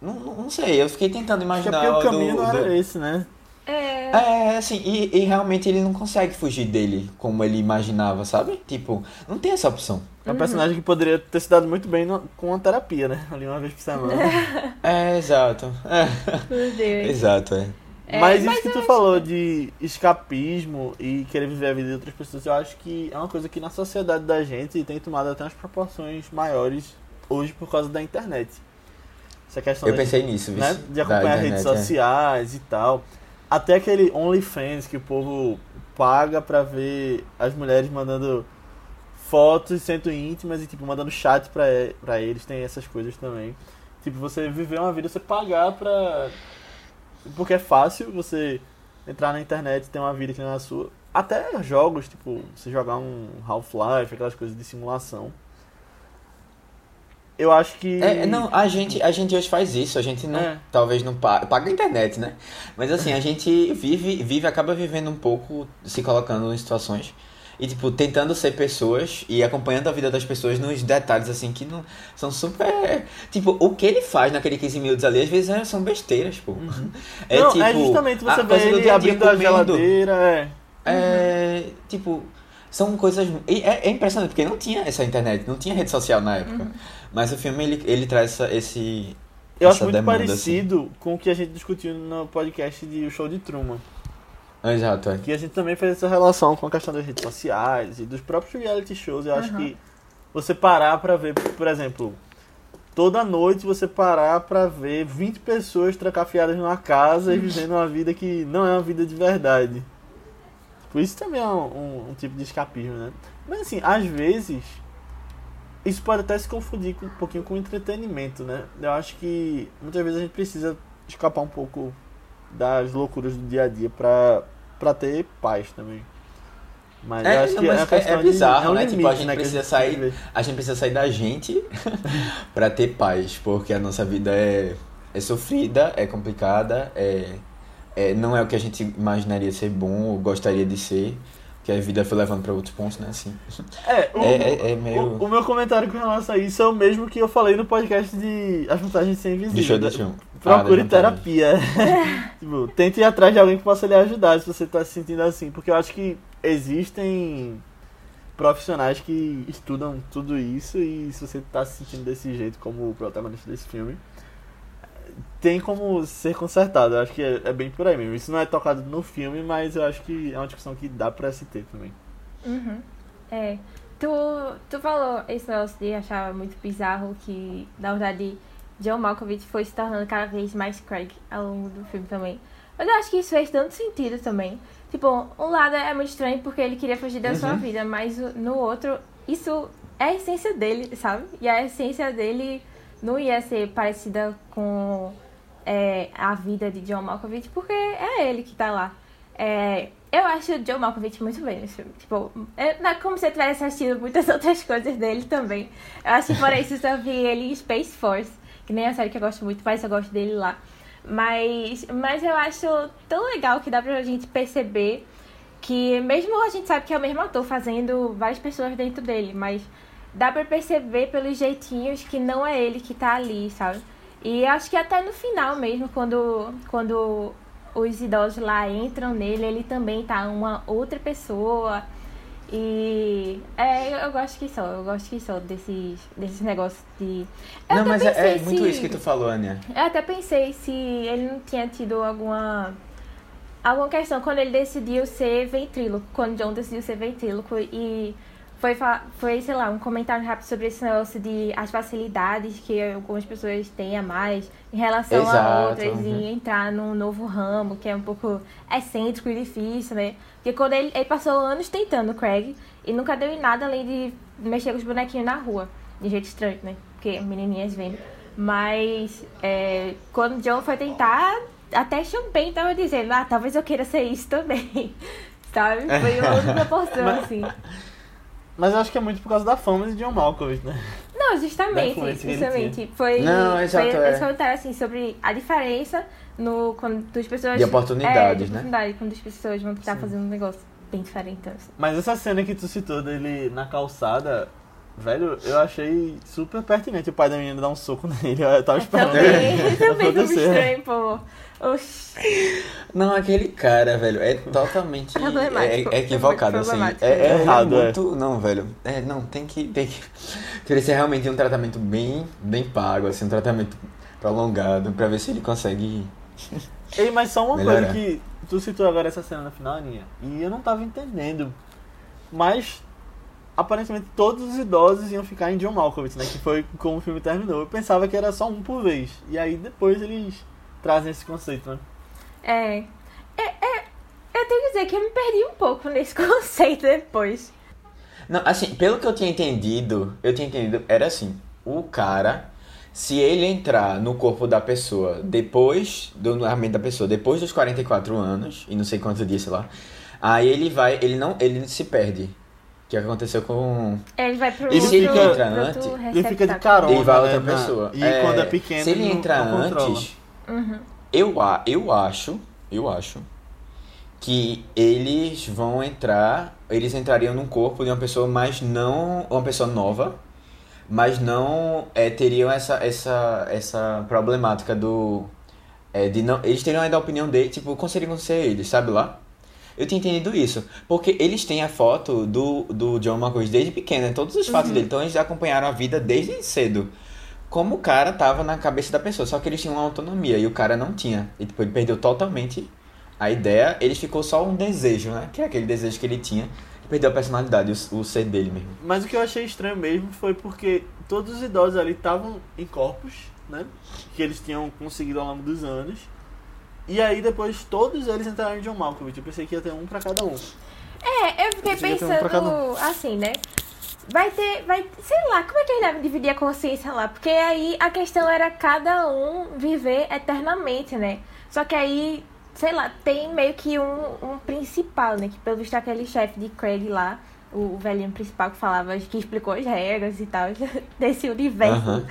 não, não sei, eu fiquei tentando Acho é imaginar. porque o caminho do- não era do- esse, né? É. É, assim, e, e realmente ele não consegue fugir dele como ele imaginava, sabe? Tipo, não tem essa opção. É um personagem que poderia ter se dado muito bem no- com a terapia, né? Ali uma vez por semana. É, exato. É, Meu Deus. exato, é. É, mas mas isso que tu acho falou de escapismo e querer viver a vida de outras pessoas, eu acho que é uma coisa que na sociedade da gente tem tomado até umas proporções maiores hoje por causa da internet. Essa questão Eu pensei nisso, viu? né? De acompanhar redes sociais e tal. Até aquele OnlyFans que o povo paga pra ver as mulheres mandando fotos sendo íntimas e tipo mandando chat pra, pra eles, tem essas coisas também. Tipo, você viver uma vida, você pagar pra. Porque é fácil você entrar na internet e ter uma vida que não é a sua. Até jogos, tipo, você jogar um Half-Life, aquelas coisas de simulação. Eu acho que. É, não, a gente, a gente hoje faz isso, a gente não, É. talvez não paga, paga a internet, né? Mas assim, a gente vive, vive, acaba vivendo um pouco, se colocando em situações e tipo, tentando ser pessoas e acompanhando a vida das pessoas nos detalhes assim que não são super, tipo, o que ele faz naquele 15 minutos ali às vezes é- são besteiras, pô. É não, tipo, é justamente você a do ele abrindo a geladeira, é. É, tipo, são coisas. e É, é impressionante, porque não tinha essa internet, não tinha rede social na época. Mas o filme ele, ele traz essa, esse. Eu acho essa muito demanda, assim. parecido com o que a gente discutiu no podcast de O Show de Truman. Exato, é. Que a gente também fez essa relação com a questão das redes sociais e dos próprios reality shows. Eu acho Uhum. que você parar pra ver, por exemplo, toda noite você parar pra ver 20 pessoas trancafiadas numa casa e vivendo uma vida que não é uma vida de verdade. Por isso também é um, um- um tipo de escapismo, né? Mas assim, às vezes isso pode até se confundir com, um pouquinho com entretenimento, né? Eu acho que muitas vezes a gente precisa escapar um pouco das loucuras do dia a dia pra, pra ter paz também. Mas eu É, acho que é é- é de- bizarro, é um né? limite, Tipo, a gente né, precisa sair- viver. A gente precisa sair da gente pra ter paz, porque a nossa vida é, é sofrida, é complicada, é, é, não é o que a gente imaginaria ser bom ou gostaria de ser, que a vida foi levando pra outros pontos, né? Assim. É, o, É, é, é meio. o, o meu comentário com relação a isso é o mesmo que eu falei no podcast de As Vantagens de Ser Invisível. Deixa eu Da- deixa eu- Procure Ah, terapia. tipo, tente ir atrás de alguém que possa lhe ajudar se você tá se sentindo assim. Porque eu acho que existem profissionais que estudam tudo isso e se você tá se sentindo desse jeito como o protagonista desse filme, tem como ser consertado. Eu acho que é, é bem por aí mesmo. Isso não é tocado no filme, mas eu acho que é uma discussão que dá pra se ter também. Uhum. É. Tu, tu falou esse negócio de achar muito bizarro que, na verdade, John Malkovich foi se tornando cada vez mais Craig ao longo do filme também. Mas eu acho que isso fez tanto sentido também. Tipo, um lado é muito estranho porque ele queria fugir da sua Uhum. vida, mas no outro, isso é a essência dele, sabe? E a essência dele não ia ser parecida com é, a vida de John Malkovich, porque é ele que tá lá. É, eu acho o John Malkovich muito bem nesse filme. Tipo, é, não é como se eu tivesse assistido muitas outras coisas dele também. Eu acho que por isso eu só vi ele em Space Force, que nem a série que eu gosto muito, mas eu gosto dele lá. Mas, mas eu acho tão legal que dá pra gente perceber que mesmo a gente sabe que é o mesmo ator fazendo várias pessoas dentro dele, mas dá pra perceber pelos jeitinhos que não é ele que tá ali, sabe? E acho que até no final mesmo, quando, quando os idosos lá entram nele, ele também tá uma outra pessoa. E é, eu, gosto que só, eu gosto que só desses, desses negócios de. Eu Não, mas é, é muito se- isso que tu falou, Ania. eu até pensei se ele não tinha tido alguma alguma questão quando ele decidiu ser ventríloco, quando John decidiu ser ventríloco e foi, foi, sei lá, um comentário rápido sobre esse negócio de as facilidades que algumas pessoas têm a mais em relação a Exato, outras uhum. e entrar num novo ramo que é um pouco excêntrico e difícil, né? Porque quando ele, ele passou anos tentando o Craig e nunca deu em nada além de mexer com os bonequinhos na rua, de jeito estranho, né? Porque menininhas vendo. Mas é, quando o John foi tentar, até Champagne tava dizendo, ah, talvez eu queira ser isso também. Sabe? Foi uma outra proporção, assim. Mas eu acho que é muito por causa da fama de John Malkovich, né? Não, justamente, justamente. Foi, Não, exato, foi é. esse comentário assim sobre a diferença no quando as pessoas De oportunidades, é, de né? oportunidade, quando as pessoas vão tentar fazer um negócio bem diferente. Assim. Mas essa cena que tu citou dele na calçada, velho, eu achei super pertinente o pai da menina dar um soco nele. Eu tava esperando. Também, também foi muito acontecer. estranho, pô. Oxi. Não, aquele cara, velho, é totalmente Problemático. é, é equivocado, assim. É, é, É errado, é é. muito. Não, velho. É, não, tem que. Tem que. Teria ser realmente um tratamento bem, bem pago, assim, um tratamento prolongado, pra ver se ele consegue. Ei, mas só uma Melhorar. coisa que tu citou agora essa cena no final, Aninha, e eu não tava entendendo. Mas aparentemente todos os idosos iam ficar em John Malkovich, né? Que foi como o filme terminou. Eu pensava que era só um por vez. E aí depois eles trazem esse conceito, né? É. é, é. Eu tenho que dizer que eu me perdi um pouco nesse conceito depois. Não, assim, pelo que eu tinha entendido, eu tinha entendido, era assim, o cara, se ele entrar no corpo da pessoa depois do armamento da pessoa, depois dos 44 anos, e não sei quantos dias, sei lá, aí ele vai, ele não, ele se perde. Que aconteceu com. Ele vai pro Ele outro, fica- pro outro antes, Ele fica de carona. Ele vai né, outra na- pessoa. E quando é pequeno, Se ele não- entrar não controla. Uhum. eu, eu acho, eu acho que eles vão entrar, eles entrariam num corpo de uma pessoa, mas não uma pessoa nova, mas não é, teriam essa, essa, essa problemática do é, de não, eles teriam ainda a opinião dele, tipo, conseguiriam ser eles, sabe lá? Eu tinha entendido isso, porque eles têm a foto do, do John McCoy desde pequeno, né? todos os fatos dele, então eles acompanharam a vida desde cedo. Como o cara tava na cabeça da pessoa, só que eles tinham uma autonomia e o cara não tinha. E tipo, ele perdeu totalmente a ideia, ele ficou só um desejo, né? Que é aquele desejo que ele tinha, e perdeu a personalidade, o, o ser dele mesmo. Mas o que eu achei estranho mesmo foi porque todos os idosos ali estavam em corpos, né? Que eles tinham conseguido ao longo dos anos. E aí depois todos eles entraram em John Malkovich. Eu pensei que ia ter um pra cada um. É, eu fiquei Podia ter um pensando assim, né? Vai ter, vai, sei lá, como é que eles devem dividir a consciência lá? Porque aí a questão era cada um viver eternamente, né? Só que aí, sei lá, tem meio que um, um principal, né? Que pelo visto é aquele chefe de Craig lá, o, velhinho principal que falava, que explicou as regras e tal, desse universo. Aham.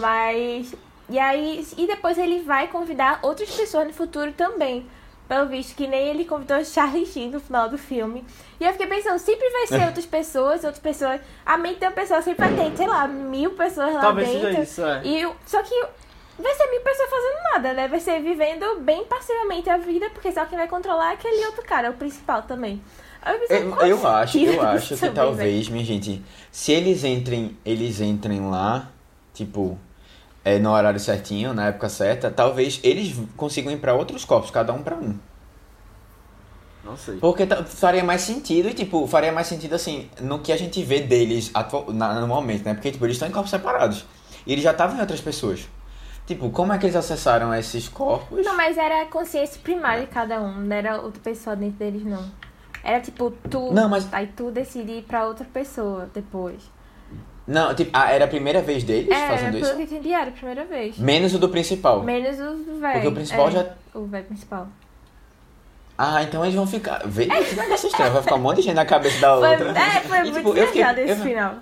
Mas. E aí. E depois ele vai convidar outras pessoas no futuro também. Pelo visto, que nem ele convidou Charlie Sheen no final do filme. E eu fiquei pensando, sempre vai ser outras pessoas, outras pessoas. A mente da pessoa sempre vai ter, sei lá, mil pessoas lá Talvez dentro. seja isso, é. E, só que vai ser mil pessoas fazendo nada, né? Vai ser vivendo bem passivamente a vida, porque só quem vai controlar é aquele outro cara, o principal também. Eu, pensei, Eu, qual eu acho, eu acho que também, talvez, minha gente, se eles entrem, eles entrem lá, tipo, é, no horário certinho, na época certa, talvez eles consigam ir pra outros corpos, cada um pra um. Não sei. Porque faria mais sentido, e tipo, faria mais sentido assim, no que a gente vê deles na- no momento, né? Porque, tipo, eles estão em corpos separados. E eles já estavam em outras pessoas. Tipo, como é que eles acessaram esses corpos? Não, mas era a consciência primária de cada um, não era outra pessoa dentro deles, não. Era tipo, tu. Não, mas- Aí tu decide ir pra outra pessoa depois. Não, tipo, ah, era a primeira vez deles Era, fazendo pelo isso? que eu entendi, era a primeira vez. Menos o do principal. Menos o velho. Porque o principal é, já- O velho principal. Ah, então eles vão ficar. Vê que negócio estranho, vai ficar um monte de gente na cabeça da Foi, outra. é, foi E, muito tipo, eu fiquei- esse eu- final.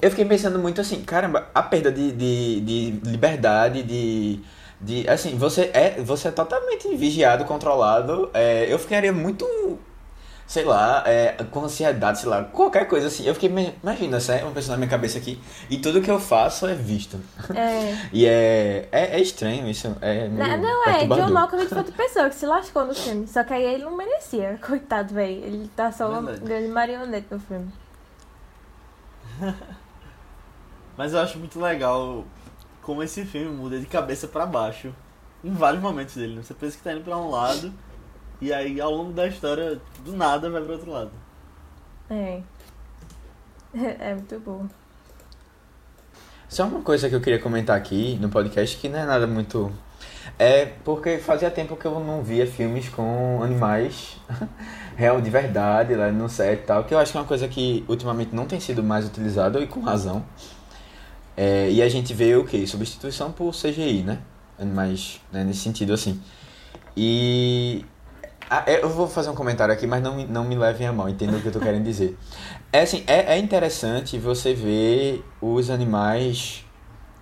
Eu fiquei pensando muito assim, caramba, a perda de, de, de liberdade, de, de. Assim, você é, você é totalmente vigiado, controlado. É, eu ficaria muito. Sei lá, é, com ansiedade, sei lá, qualquer coisa assim. Eu fiquei, imagina, sério, uma pessoa na minha cabeça aqui, e tudo que eu faço é visto. É. E é, é, é estranho isso, é meio Não, não é. John Malkovich foi outra pessoa que se lascou no filme. Só que aí ele não merecia, coitado, velho. Ele tá só uma grande marionete no filme. Mas eu acho muito legal como esse filme muda de cabeça pra baixo. Em vários momentos dele. né? Você pensa que tá indo pra um lado. E aí ao longo da história, do nada vai pro outro lado. É. É muito bom. Só uma coisa que eu queria comentar aqui no podcast que não é nada muito. É porque fazia tempo que eu não via filmes com animais real de verdade lá no set e tal, que eu acho que é uma coisa que ultimamente não tem sido mais utilizada e com razão. É, e a gente vê o que? Substituição por CGI, né? Animais né, nesse sentido assim. E ah, é, eu vou fazer um comentário aqui, mas não, me- não me levem a mal, entendam o que eu tô querendo dizer. É assim, é, é interessante você ver os animais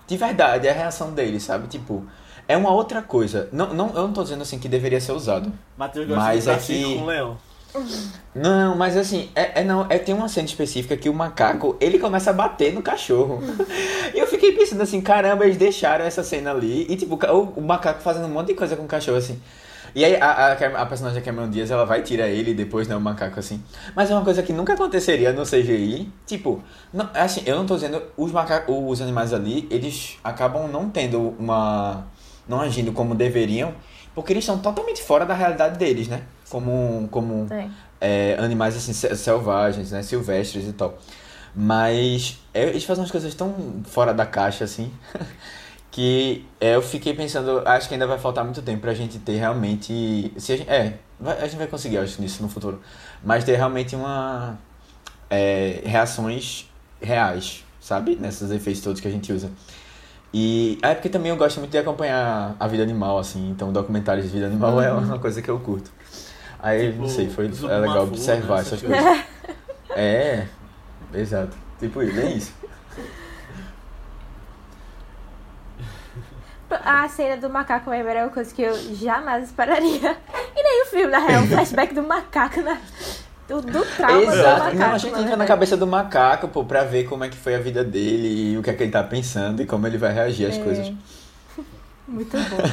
de verdade, a reação deles, sabe? Tipo, é uma outra coisa. Não, não, eu não tô dizendo assim que deveria ser usado. Matheus gosta Mas de é que- com um leão. Não, mas assim, é, é não, é, tem uma cena específica que o macaco, ele começa a bater no cachorro. E eu fiquei pensando assim, caramba, eles deixaram essa cena ali e tipo, o, o macaco fazendo um monte de coisa com o cachorro assim. E aí a, a, a personagem da Cameron Diaz, ela vai tirar ele e depois, né, o macaco assim. Mas é uma coisa que nunca aconteceria no CGI. Tipo, não, assim, eu não tô dizendo, os macacos, os animais ali, eles acabam não tendo uma... não agindo como deveriam, porque eles estão totalmente fora da realidade deles, né? Como, como É. animais assim se- selvagens, né, silvestres e tal. Mas é, eles fazem umas coisas tão fora da caixa assim que é, eu fiquei pensando, acho que ainda vai faltar muito tempo pra gente ter realmente, se a gente, é, vai- a gente vai conseguir acho nisso no futuro, mas ter realmente uma é, reações reais, sabe, nesses efeitos todos que a gente usa. E é porque também eu gosto muito de acompanhar a vida animal assim, então documentários de vida animal é uma coisa que eu curto. Aí, Tipo, não sei, foi é legal observar né, essas coisas. É, exato. Tipo isso, é isso. A cena do macaco Weber é uma coisa que eu jamais esperaria. E nem o filme, na real, o flashback do macaco, né? Do, do trauma do Exato. macaco. Não, a gente na entra na cabeça do macaco, pô, pra ver como é que foi a vida dele e o que é que ele tá pensando e como ele vai reagir às É. coisas. Muito bom.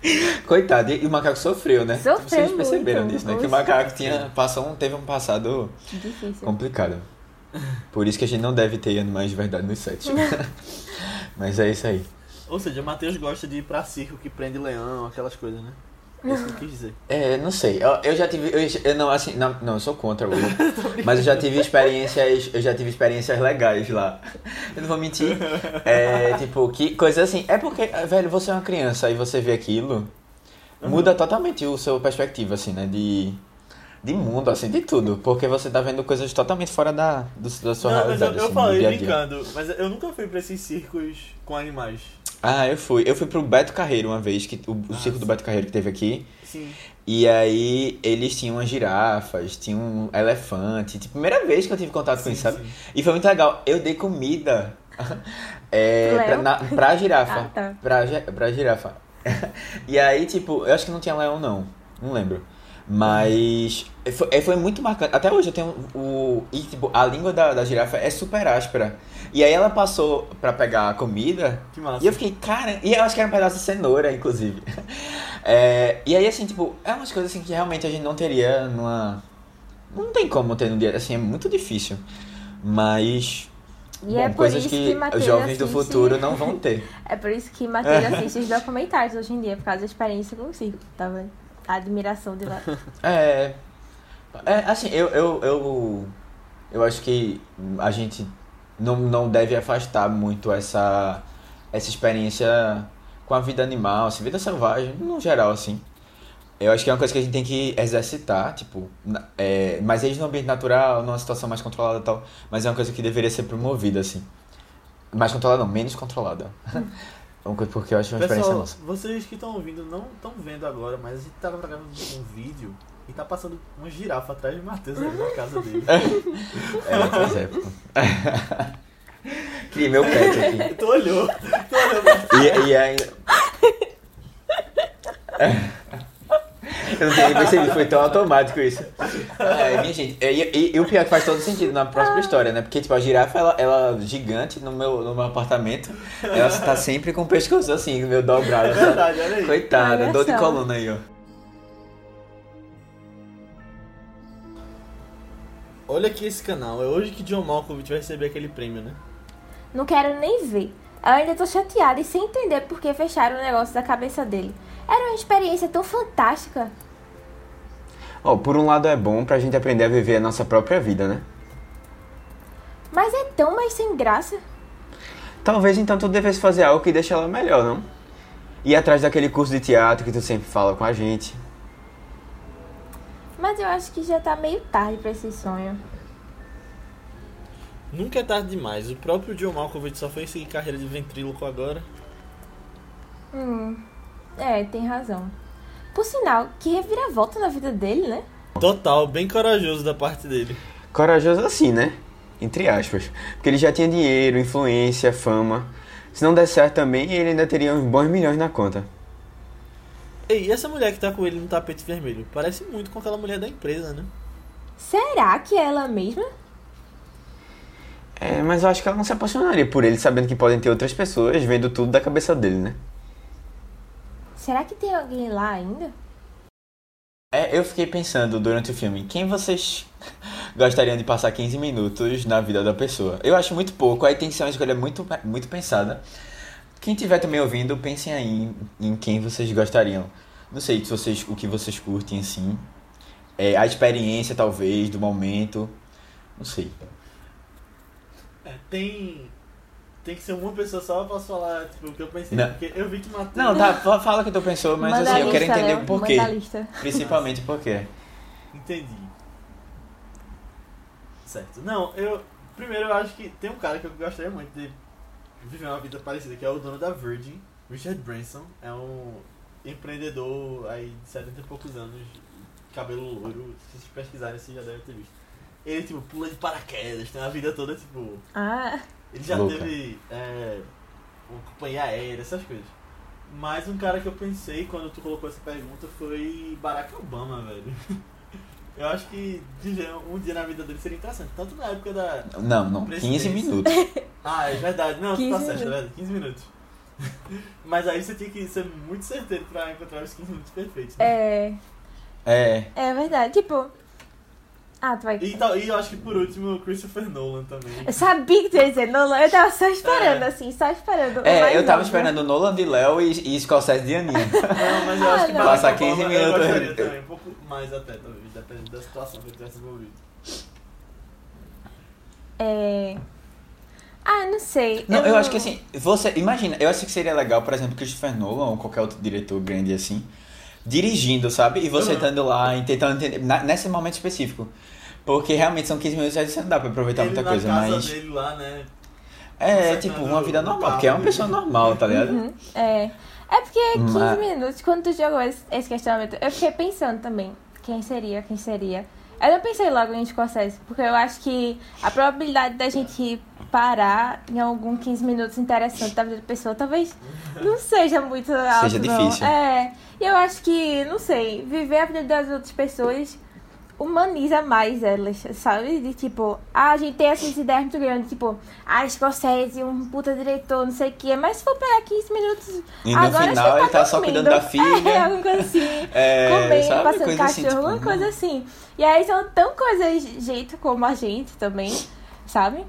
Coitado, e o macaco sofreu, né? Sofreu Vocês perceberam muito. disso, né? Que o macaco tinha, passou, um- teve um passado Difícil. complicado. Por isso que a gente não deve ter animais de verdade no set. Mas é isso aí. Ou seja, Matheus gosta de ir pra circo que prende leão, aquelas coisas, né? É isso que eu quis dizer. É, não sei. Eu, eu já tive. Eu, eu não, assim, não, não, eu sou contra o. mas eu já tive experiências. Eu já tive experiências legais lá. Eu não vou mentir. É, tipo, que coisa assim. É porque, velho, você é uma criança e você vê aquilo. Muda totalmente o seu perspectiva, assim, né? De. De mundo, assim, de tudo. Porque você tá vendo coisas totalmente fora da, do, da sua Não, mas eu, realidade. eu assim, do falei brincando, mas eu nunca fui pra esses circos com animais. Ah, eu fui. Eu fui pro Beto Carreiro uma vez, que, o, o Ah, circo do. Beto Carreiro que teve aqui. Sim. E aí eles tinham umas girafas, tinham um elefante. Tipo, primeira vez que eu tive contato com Sim, isso, sabe? sim. E foi muito legal. Eu dei comida é, pra, na, pra girafa. Ah, tá. pra, pra girafa. e aí, tipo, eu acho que não tinha leão, não. Não lembro. Mas foi, é, foi muito marcante. Até hoje eu tenho o. E, tipo, a língua da, da girafa é super áspera. E aí ela passou pra pegar a comida. Que massa. E eu fiquei, cara, e eu acho que era um pedaço de cenoura, inclusive. É, e aí, assim, tipo, é umas coisas assim que realmente a gente não teria numa. Não tem como ter no dia. Assim, é muito difícil. Mas. E bom, é por coisas isso que, que os jovens do assiste- futuro não vão ter. É por isso que Matheus assiste os documentários hoje em dia, por causa da experiência com o circo. Tava a admiração de lá. É. É, assim, eu, eu, eu, eu acho que a gente não, não deve afastar muito essa, essa experiência com a vida animal, assim, vida selvagem, no geral, assim. Eu acho que é uma coisa que a gente tem que exercitar, tipo, é, mas eles no ambiente natural, numa situação mais controlada e tal, mas é uma coisa que deveria ser promovida, assim. Mais controlada não, menos controlada. Porque eu acho uma experiência Pessoal, nossa. vocês que estão ouvindo não estão vendo agora, mas a gente tava gravando um vídeo e tá passando uma girafa atrás de Matheus ali na casa dele. É, pois é. pô. Criei meu pet aqui. tu olhou, tu olhou pra E, e ainda. Eu não tinha nem percebido, foi tão automático isso. É, minha gente, e, e- e o pior é que faz todo sentido na próxima história, né? Porque, tipo, a girafa, ela, ela gigante no meu, no meu apartamento, ela tá sempre com o pescoço assim, meu dobrado. É verdade, olha aí. Coitada, dor de coluna aí, ó. Olha aqui esse canal, é hoje que John Malkovich vai receber aquele prêmio, né? Não quero nem ver. Eu ainda tô chateada e sem entender por que fecharam o negócio da cabeça dele. Era uma experiência tão fantástica. Ó, por um lado é bom pra gente aprender a viver a nossa própria vida, né? Mas é tão mais sem graça. Talvez então tu devesse fazer algo que deixe ela melhor, não? Ir atrás daquele curso de teatro que tu sempre fala com a gente. Mas eu acho que já tá meio tarde pra esse sonho. Nunca é tarde demais. O próprio John Malkovich só foi seguir carreira de ventríloco agora. Hum. É, tem razão. Por sinal, que reviravolta na vida dele, né? Total, bem corajoso da parte dele. Corajoso assim, né? Entre aspas. Porque ele já tinha dinheiro, influência, fama. Se não der certo também, ele ainda teria uns bons milhões na conta. Ei, e essa mulher que tá com ele no tapete vermelho? Parece muito com aquela mulher da empresa, né? Será que é ela mesma? É, mas eu acho que ela não se apaixonaria por ele, sabendo que podem ter outras pessoas vendo tudo da cabeça dele, né? Será que tem alguém lá ainda? É, eu fiquei pensando durante o filme, quem vocês gostariam de passar 15 minutos na vida da pessoa? Eu acho muito pouco, aí tem que ser uma escolha muito, muito pensada. Quem estiver também ouvindo, pensem aí em, em quem vocês gostariam. Não sei se vocês, o que vocês curtem, assim. É, a experiência, talvez, do momento. Não sei. É, tem. Tem que ser uma pessoa só pra falar tipo, o que eu pensei. Não. Porque eu vi que Matheus. Não, tá, fa- fala o que tu pensou, mas Manda assim, eu quero entender Léo, o porquê. a lista. Principalmente por quê. Entendi. Certo. Não, eu. Primeiro eu acho que tem um cara que eu gostaria muito de viver uma vida parecida, que é o dono da Virgin, Richard Branson. É um empreendedor aí de 70 e poucos anos, cabelo loiro. Se vocês pesquisarem, vocês já devem ter visto. Ele, tipo, pula de paraquedas, tem uma vida toda, tipo. Ah, Ele já Louca. teve é, uma companhia aérea, essas coisas. Mas um cara que eu pensei quando tu colocou essa pergunta foi Barack Obama, velho. Eu acho que viver um dia na vida dele seria interessante. Tanto na época da. Não, não, 15 Presidência. minutos. Ah, é verdade. Não, tu 15 tá certo, é minutos. verdade. 15 minutos. Mas aí você tinha que ser muito certeiro pra encontrar os 15 minutos perfeitos. Né? é. É, É verdade. Tipo. Ah, tu vai. E, e eu acho que por último o Christopher Nolan também. Eu sabia que tu ia dizer Nolan. Eu tava só esperando, É. assim, só esperando. é eu tava esperando Nolan de Léo e, e Scorsese de Aninha. Não, mas eu Ah, acho que não. Passar 15 Obama minutos. Eu gostaria também, um pouco mais até, talvez, dependendo da situação que ele tivesse envolvido. É. Ah, não sei. Não, eu acho que assim, você. Imagina, eu acho que seria legal, por exemplo, Christopher Nolan ou qualquer outro diretor grande assim, dirigindo, sabe? E você Uhum. estando lá e tentando entender. na- nesse momento específico. Porque realmente são 15 minutos e você não dá pra aproveitar ele muita na coisa, casa mas. dele lá, né? É, consertando tipo, uma vida normal, carro porque é uma dele. pessoa normal, tá ligado? Uhum, é. É porque 15 Mas- minutos, quando tu jogou esse, esse questionamento, eu fiquei pensando também. Quem seria, quem seria? Eu não pensei logo em Scorsese, porque eu acho que a probabilidade da gente parar em algum 15 minutos interessante da vida da pessoa talvez não seja muito alta. Seja não. difícil. É. E eu acho que, não sei, viver a vida das outras pessoas humaniza mais elas, sabe? De tipo, ah, a gente tem essas ideias muito grandes, tipo, ah, Scorsese, um puta diretor, não sei o quê, mas se for pegar 15 minutos. E no agora final você ele tá só cuidando da filha. É, alguma coisa assim. É, comendo, sabe? passando Coisa cachorro, assim, tipo, alguma coisa assim. E aí são tão coisas jeito como a gente também, sabe?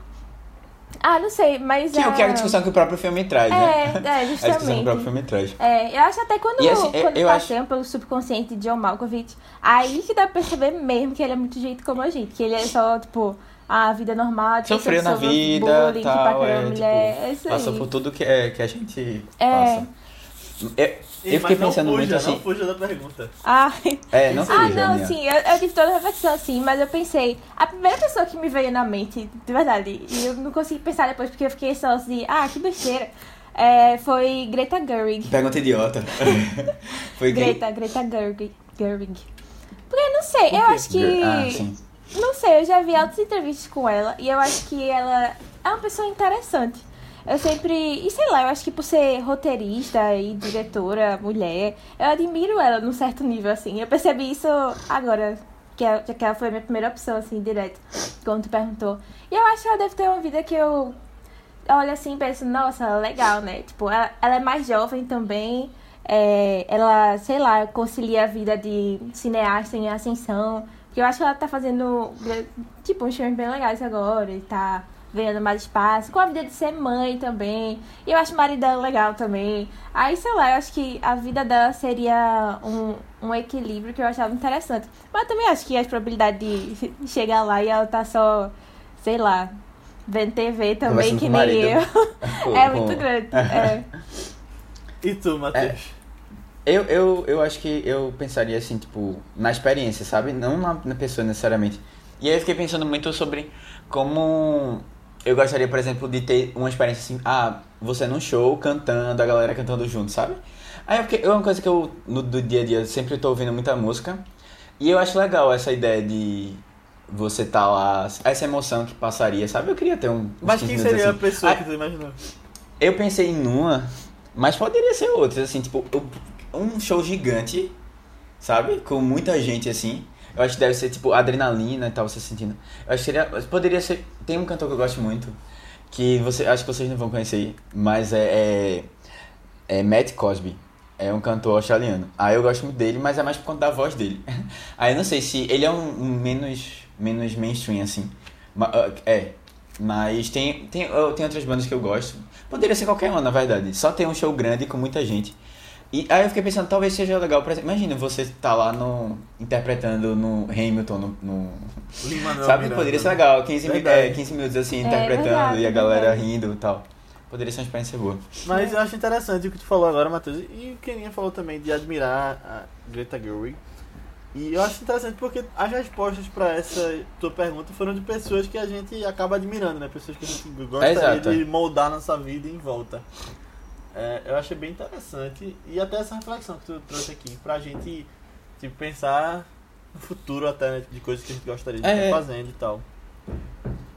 Ah, não sei, mas. Que é que é a discussão que o próprio filme traz, né? É, é, A discussão que o justamente. próprio filme traz. É, eu acho até quando, assim, eu- quando eu passeiam pelo subconsciente de John Malkovich, aí que dá pra perceber mesmo que ele é muito jeito como a gente. Que ele é só, tipo, a vida normal, de Sofreu na vida, bullying, tal, é, tipo, mulher, é isso Passou aí. por tudo que, é, que a gente É. passa. Eu, eu Ei, fiquei mas não pensando fuja, muito assim. Não fuja da pergunta. Ah, É, não ah, seria, não, Aninha. sim, eu, eu tive toda a reflexão assim, mas eu pensei, a primeira pessoa que me veio na mente, de verdade, e eu não consegui pensar depois porque eu fiquei só assim, ah, que besteira, é, foi Greta Gerwig. Pergunta idiota. Foi? Greta, Greta Gerwig. Gerwig. Porque eu não sei, eu acho que. Ah, sim. Não sei, eu já vi altas entrevistas com ela e eu acho que ela é uma pessoa interessante. Eu sempre. E sei lá, eu acho que por ser roteirista e diretora, mulher, eu admiro ela num certo nível, assim. Eu percebi isso agora, que ela, que ela foi a minha primeira opção, assim, direto, quando tu perguntou. E eu acho que ela deve ter uma vida que eu olho assim e penso, nossa, legal, né? Tipo, ela, ela é mais jovem também. é, ela, sei lá, concilia a vida de cineasta em ascensão. Porque eu acho que ela tá fazendo, tipo, uns filmes bem legais agora. E tá ganhando mais espaço. Com a vida de ser mãe também. E eu acho o marido dela legal também. Aí, sei lá, eu acho que a vida dela seria um, um equilíbrio que eu achava interessante. Mas eu também acho que as probabilidades de chegar lá e ela tá só, sei lá, vendo TV também, que nem marido. eu. Com- É com- muito grande. É. E tu, Matheus? Eu, eu, eu acho que eu pensaria assim, tipo, na experiência, sabe? Não na, na pessoa necessariamente. E aí eu fiquei pensando muito sobre como eu gostaria, por exemplo, de ter uma experiência assim, ah, você num show cantando, a galera cantando junto, sabe? Aí fiquei, é uma coisa que eu, no do dia a dia, sempre tô ouvindo muita música. E eu acho legal essa ideia de você tá lá, essa emoção que passaria, sabe? Eu queria ter um. Mas 15 quem seria a assim. pessoa Ah, que tu imaginou? eu pensei em uma, mas poderia ser outra, assim, tipo, um show gigante, sabe? Com muita gente, assim. Eu acho que deve ser, tipo, adrenalina e tal, você sentindo. Eu acho que seria, poderia ser, tem um cantor que eu gosto muito, que você, acho que vocês não vão conhecer, mas é, é, é Matt Cosby. É um cantor australiano. Aí eu gosto muito dele, mas é mais por conta da voz dele. Aí eu não sei se ele é um, um menos, menos mainstream, assim. Ma- ah, É, mas tem, tem, tem outras bandas que eu gosto. Poderia ser qualquer uma, na verdade. Só tem um show grande com muita gente. E aí eu fiquei pensando, talvez seja legal, por exemplo, imagina você tá lá no, interpretando no Hamilton, no, no- Lin-Manuel sabe? Miranda. Poderia ser legal, 15, mi- Verdade. é, 15 minutos assim, É, interpretando verdade, e a galera verdade. rindo e tal. Poderia ser uma experiência boa. Mas eu acho interessante o que tu falou agora, Matheus. E o Keninha falou também de admirar a Greta Gerwig. E eu acho interessante porque as respostas pra essa tua pergunta foram de pessoas que a gente acaba admirando, né? Pessoas que a gente gostaria Exato. de moldar nossa vida em volta. É, eu achei bem interessante. E até essa reflexão que tu trouxe aqui pra gente tipo, pensar no futuro até, né? De coisas que a gente gostaria de É. estar fazendo e tal.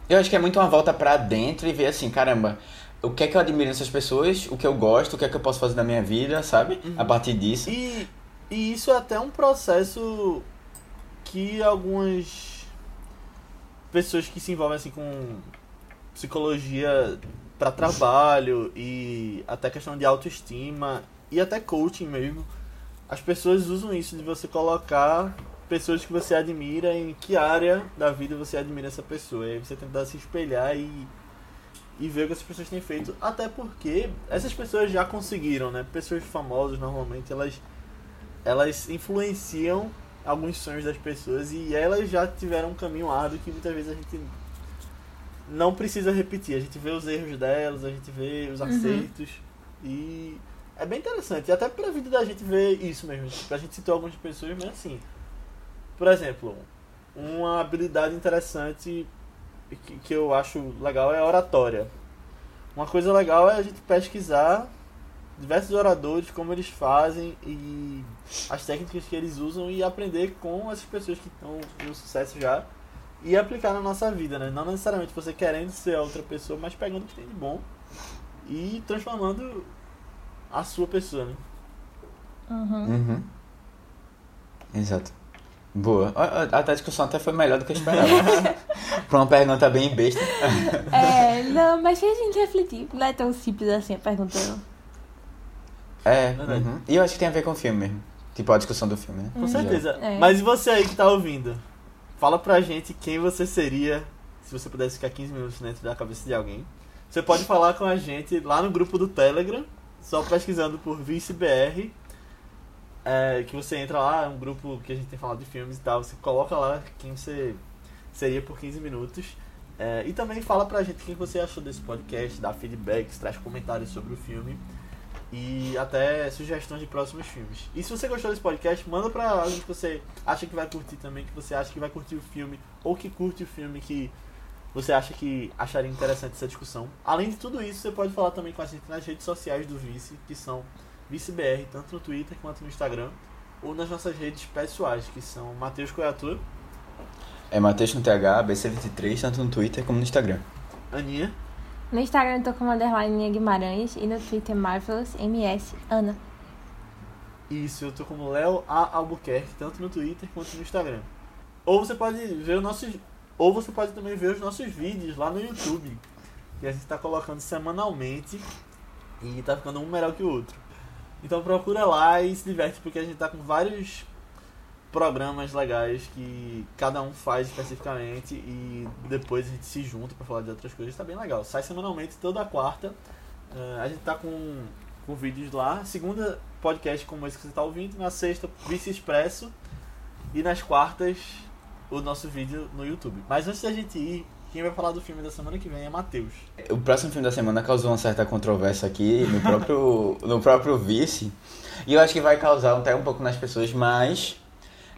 Eu acho que é muito uma volta pra dentro e ver assim, caramba, o que é que eu admiro nessas pessoas, o que eu gosto, o que é que eu posso fazer da minha vida, sabe? A partir disso. E, e isso é até um processo que algumas pessoas que se envolvem assim com psicologia para trabalho e até questão de autoestima e até coaching mesmo, as pessoas usam isso de você colocar pessoas que você admira em que área da vida você admira essa pessoa. E aí você tentar se espelhar e e ver o que essas pessoas têm feito, até porque essas pessoas já conseguiram, né? Pessoas famosas normalmente elas elas influenciam alguns sonhos das pessoas e elas já tiveram um caminho árduo que muitas vezes a gente não precisa repetir. A gente vê os erros delas, a gente vê os acertos e é bem interessante. E até pra vida da gente ver isso mesmo. A gente citou algumas pessoas, mas assim, por exemplo, uma habilidade interessante que, que eu acho legal é a oratória. Uma coisa legal é a gente pesquisar diversos oradores, como eles fazem e as técnicas que eles usam e aprender com essas pessoas que estão no sucesso já e aplicar na nossa vida, né? Não necessariamente você querendo ser outra pessoa, mas pegando o que tem de bom e transformando a sua pessoa, né? Uhum. Uhum. Exato. Boa. A, a, a discussão até foi melhor do que eu esperava. pra uma pergunta bem besta. É, não, mas fez a gente refletir. Não é tão simples assim a pergunta. não. É, Verdade. uhum. e eu acho que tem a ver com o filme mesmo. Tipo, a discussão do filme, né? Com Uhum. certeza. É. Mas e você aí que tá ouvindo? Fala pra gente quem você seria se você pudesse ficar 15 minutos dentro da cabeça de alguém. Você pode falar com a gente lá no grupo do Telegram, só pesquisando por ViceBR. É, que você entra lá, é um grupo que a gente tem falado de filmes e tal. Você coloca lá quem você seria por 15 minutos. É, e também fala pra gente o que você achou desse podcast, dá feedbacks, traz comentários sobre o filme e até sugestões de próximos filmes. E se você gostou desse podcast, manda pra alguém que você acha que vai curtir também, que você acha que vai curtir o filme, ou que curte o filme que você acha que acharia interessante essa discussão. Além de tudo isso, você pode falar também com a gente nas redes sociais do Vice, que são ViceBR, tanto no Twitter quanto no Instagram, ou nas nossas redes pessoais, que são Matheus Coiatur, É Matheus no TH, BC23, tanto no Twitter como no Instagram. Aninha, No Instagram eu tô como underline Guimarães e no Twitter Marvelous MS Ana. isso, eu tô como Léo A. Albuquerque, tanto no Twitter quanto no Instagram. Ou você pode ver os nossos. Ou você pode também ver os nossos vídeos lá no YouTube. Que a gente tá colocando semanalmente. E tá ficando um melhor que o outro. Então procura lá e se diverte, porque a gente tá com vários programas legais que cada um faz especificamente e depois a gente se junta pra falar de outras coisas, tá bem legal. Sai semanalmente toda quarta. Eh, a gente tá com, com vídeos lá. Segunda, podcast como esse que você tá ouvindo. Na sexta, Vice Expresso. E nas quartas, o nosso vídeo no YouTube. Mas antes da gente ir, Quem vai falar do filme da semana que vem é Matheus. O próximo filme da semana causou uma certa controvérsia aqui no próprio, no próprio vice. E eu acho que vai causar até um pouco nas pessoas, mas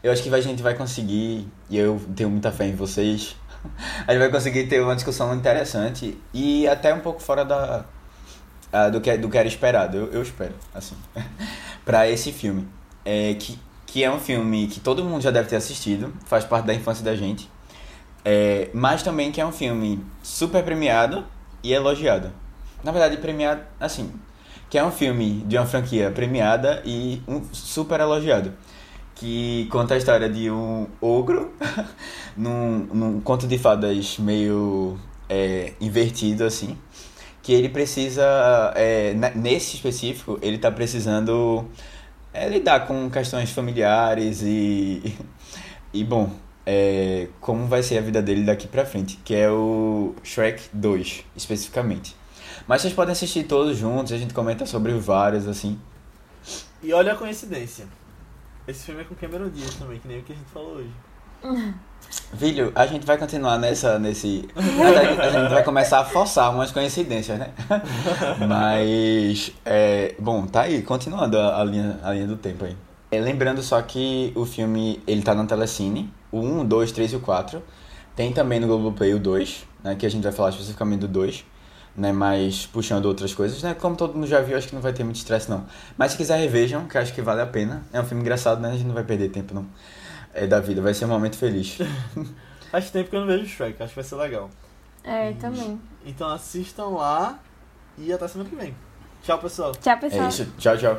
eu acho que a gente vai conseguir, e eu tenho muita fé em vocês, a gente vai conseguir ter uma discussão interessante e até um pouco fora da, do, que, do que era esperado, eu, eu espero, assim, para esse filme. É, que, que é um filme que todo mundo já deve ter assistido, faz parte da infância da gente. É, mas também que é um filme super premiado e elogiado. Na verdade, premiado, assim, que é um filme de uma franquia premiada e um super elogiado. Que conta a história de um ogro num, num conto de fadas meio é, invertido, assim. Que ele precisa, é, nesse específico, ele tá precisando é, lidar com questões familiares e. E bom, é, como vai ser a vida dele daqui pra frente, que é o Shrek 2, especificamente. Mas vocês podem assistir todos juntos, a gente comenta sobre vários, assim. E olha a coincidência. Esse filme é com Cameron Diaz também, que nem o que a gente falou hoje. Filho, a gente vai continuar nessa, nesse... A gente vai começar a forçar umas coincidências, né? Mas, é, bom, tá aí, continuando a, a, linha, a linha do tempo aí. É, lembrando só que o filme, ele tá na Telecine, o 1, 2, 3 e o 4. Tem também no Globoplay o 2, né, que a gente vai falar especificamente do 2, né, mas puxando outras coisas, né, como todo mundo já viu, acho que não vai ter muito estresse não. Mas se quiser revejam, que acho que vale a pena. É um filme engraçado, né, a gente não vai perder tempo não. É da vida, vai ser um momento feliz. Faz tempo que eu não vejo Shrek, acho que vai ser legal. É, e... também. Então assistam lá e até semana que vem. Tchau, pessoal. Tchau, pessoal. É isso, tchau, tchau.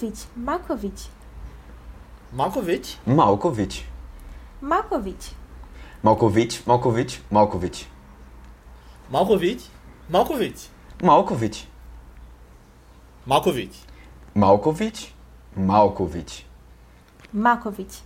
Malkovic. Malkovic. Malkovic? Malkovic. Malkovic. Malkovic, Malkovic, Malkovic. Malkovic, Malkovic. Malkovic. Malkovic. Malkovic, Malkovic. Malkovic.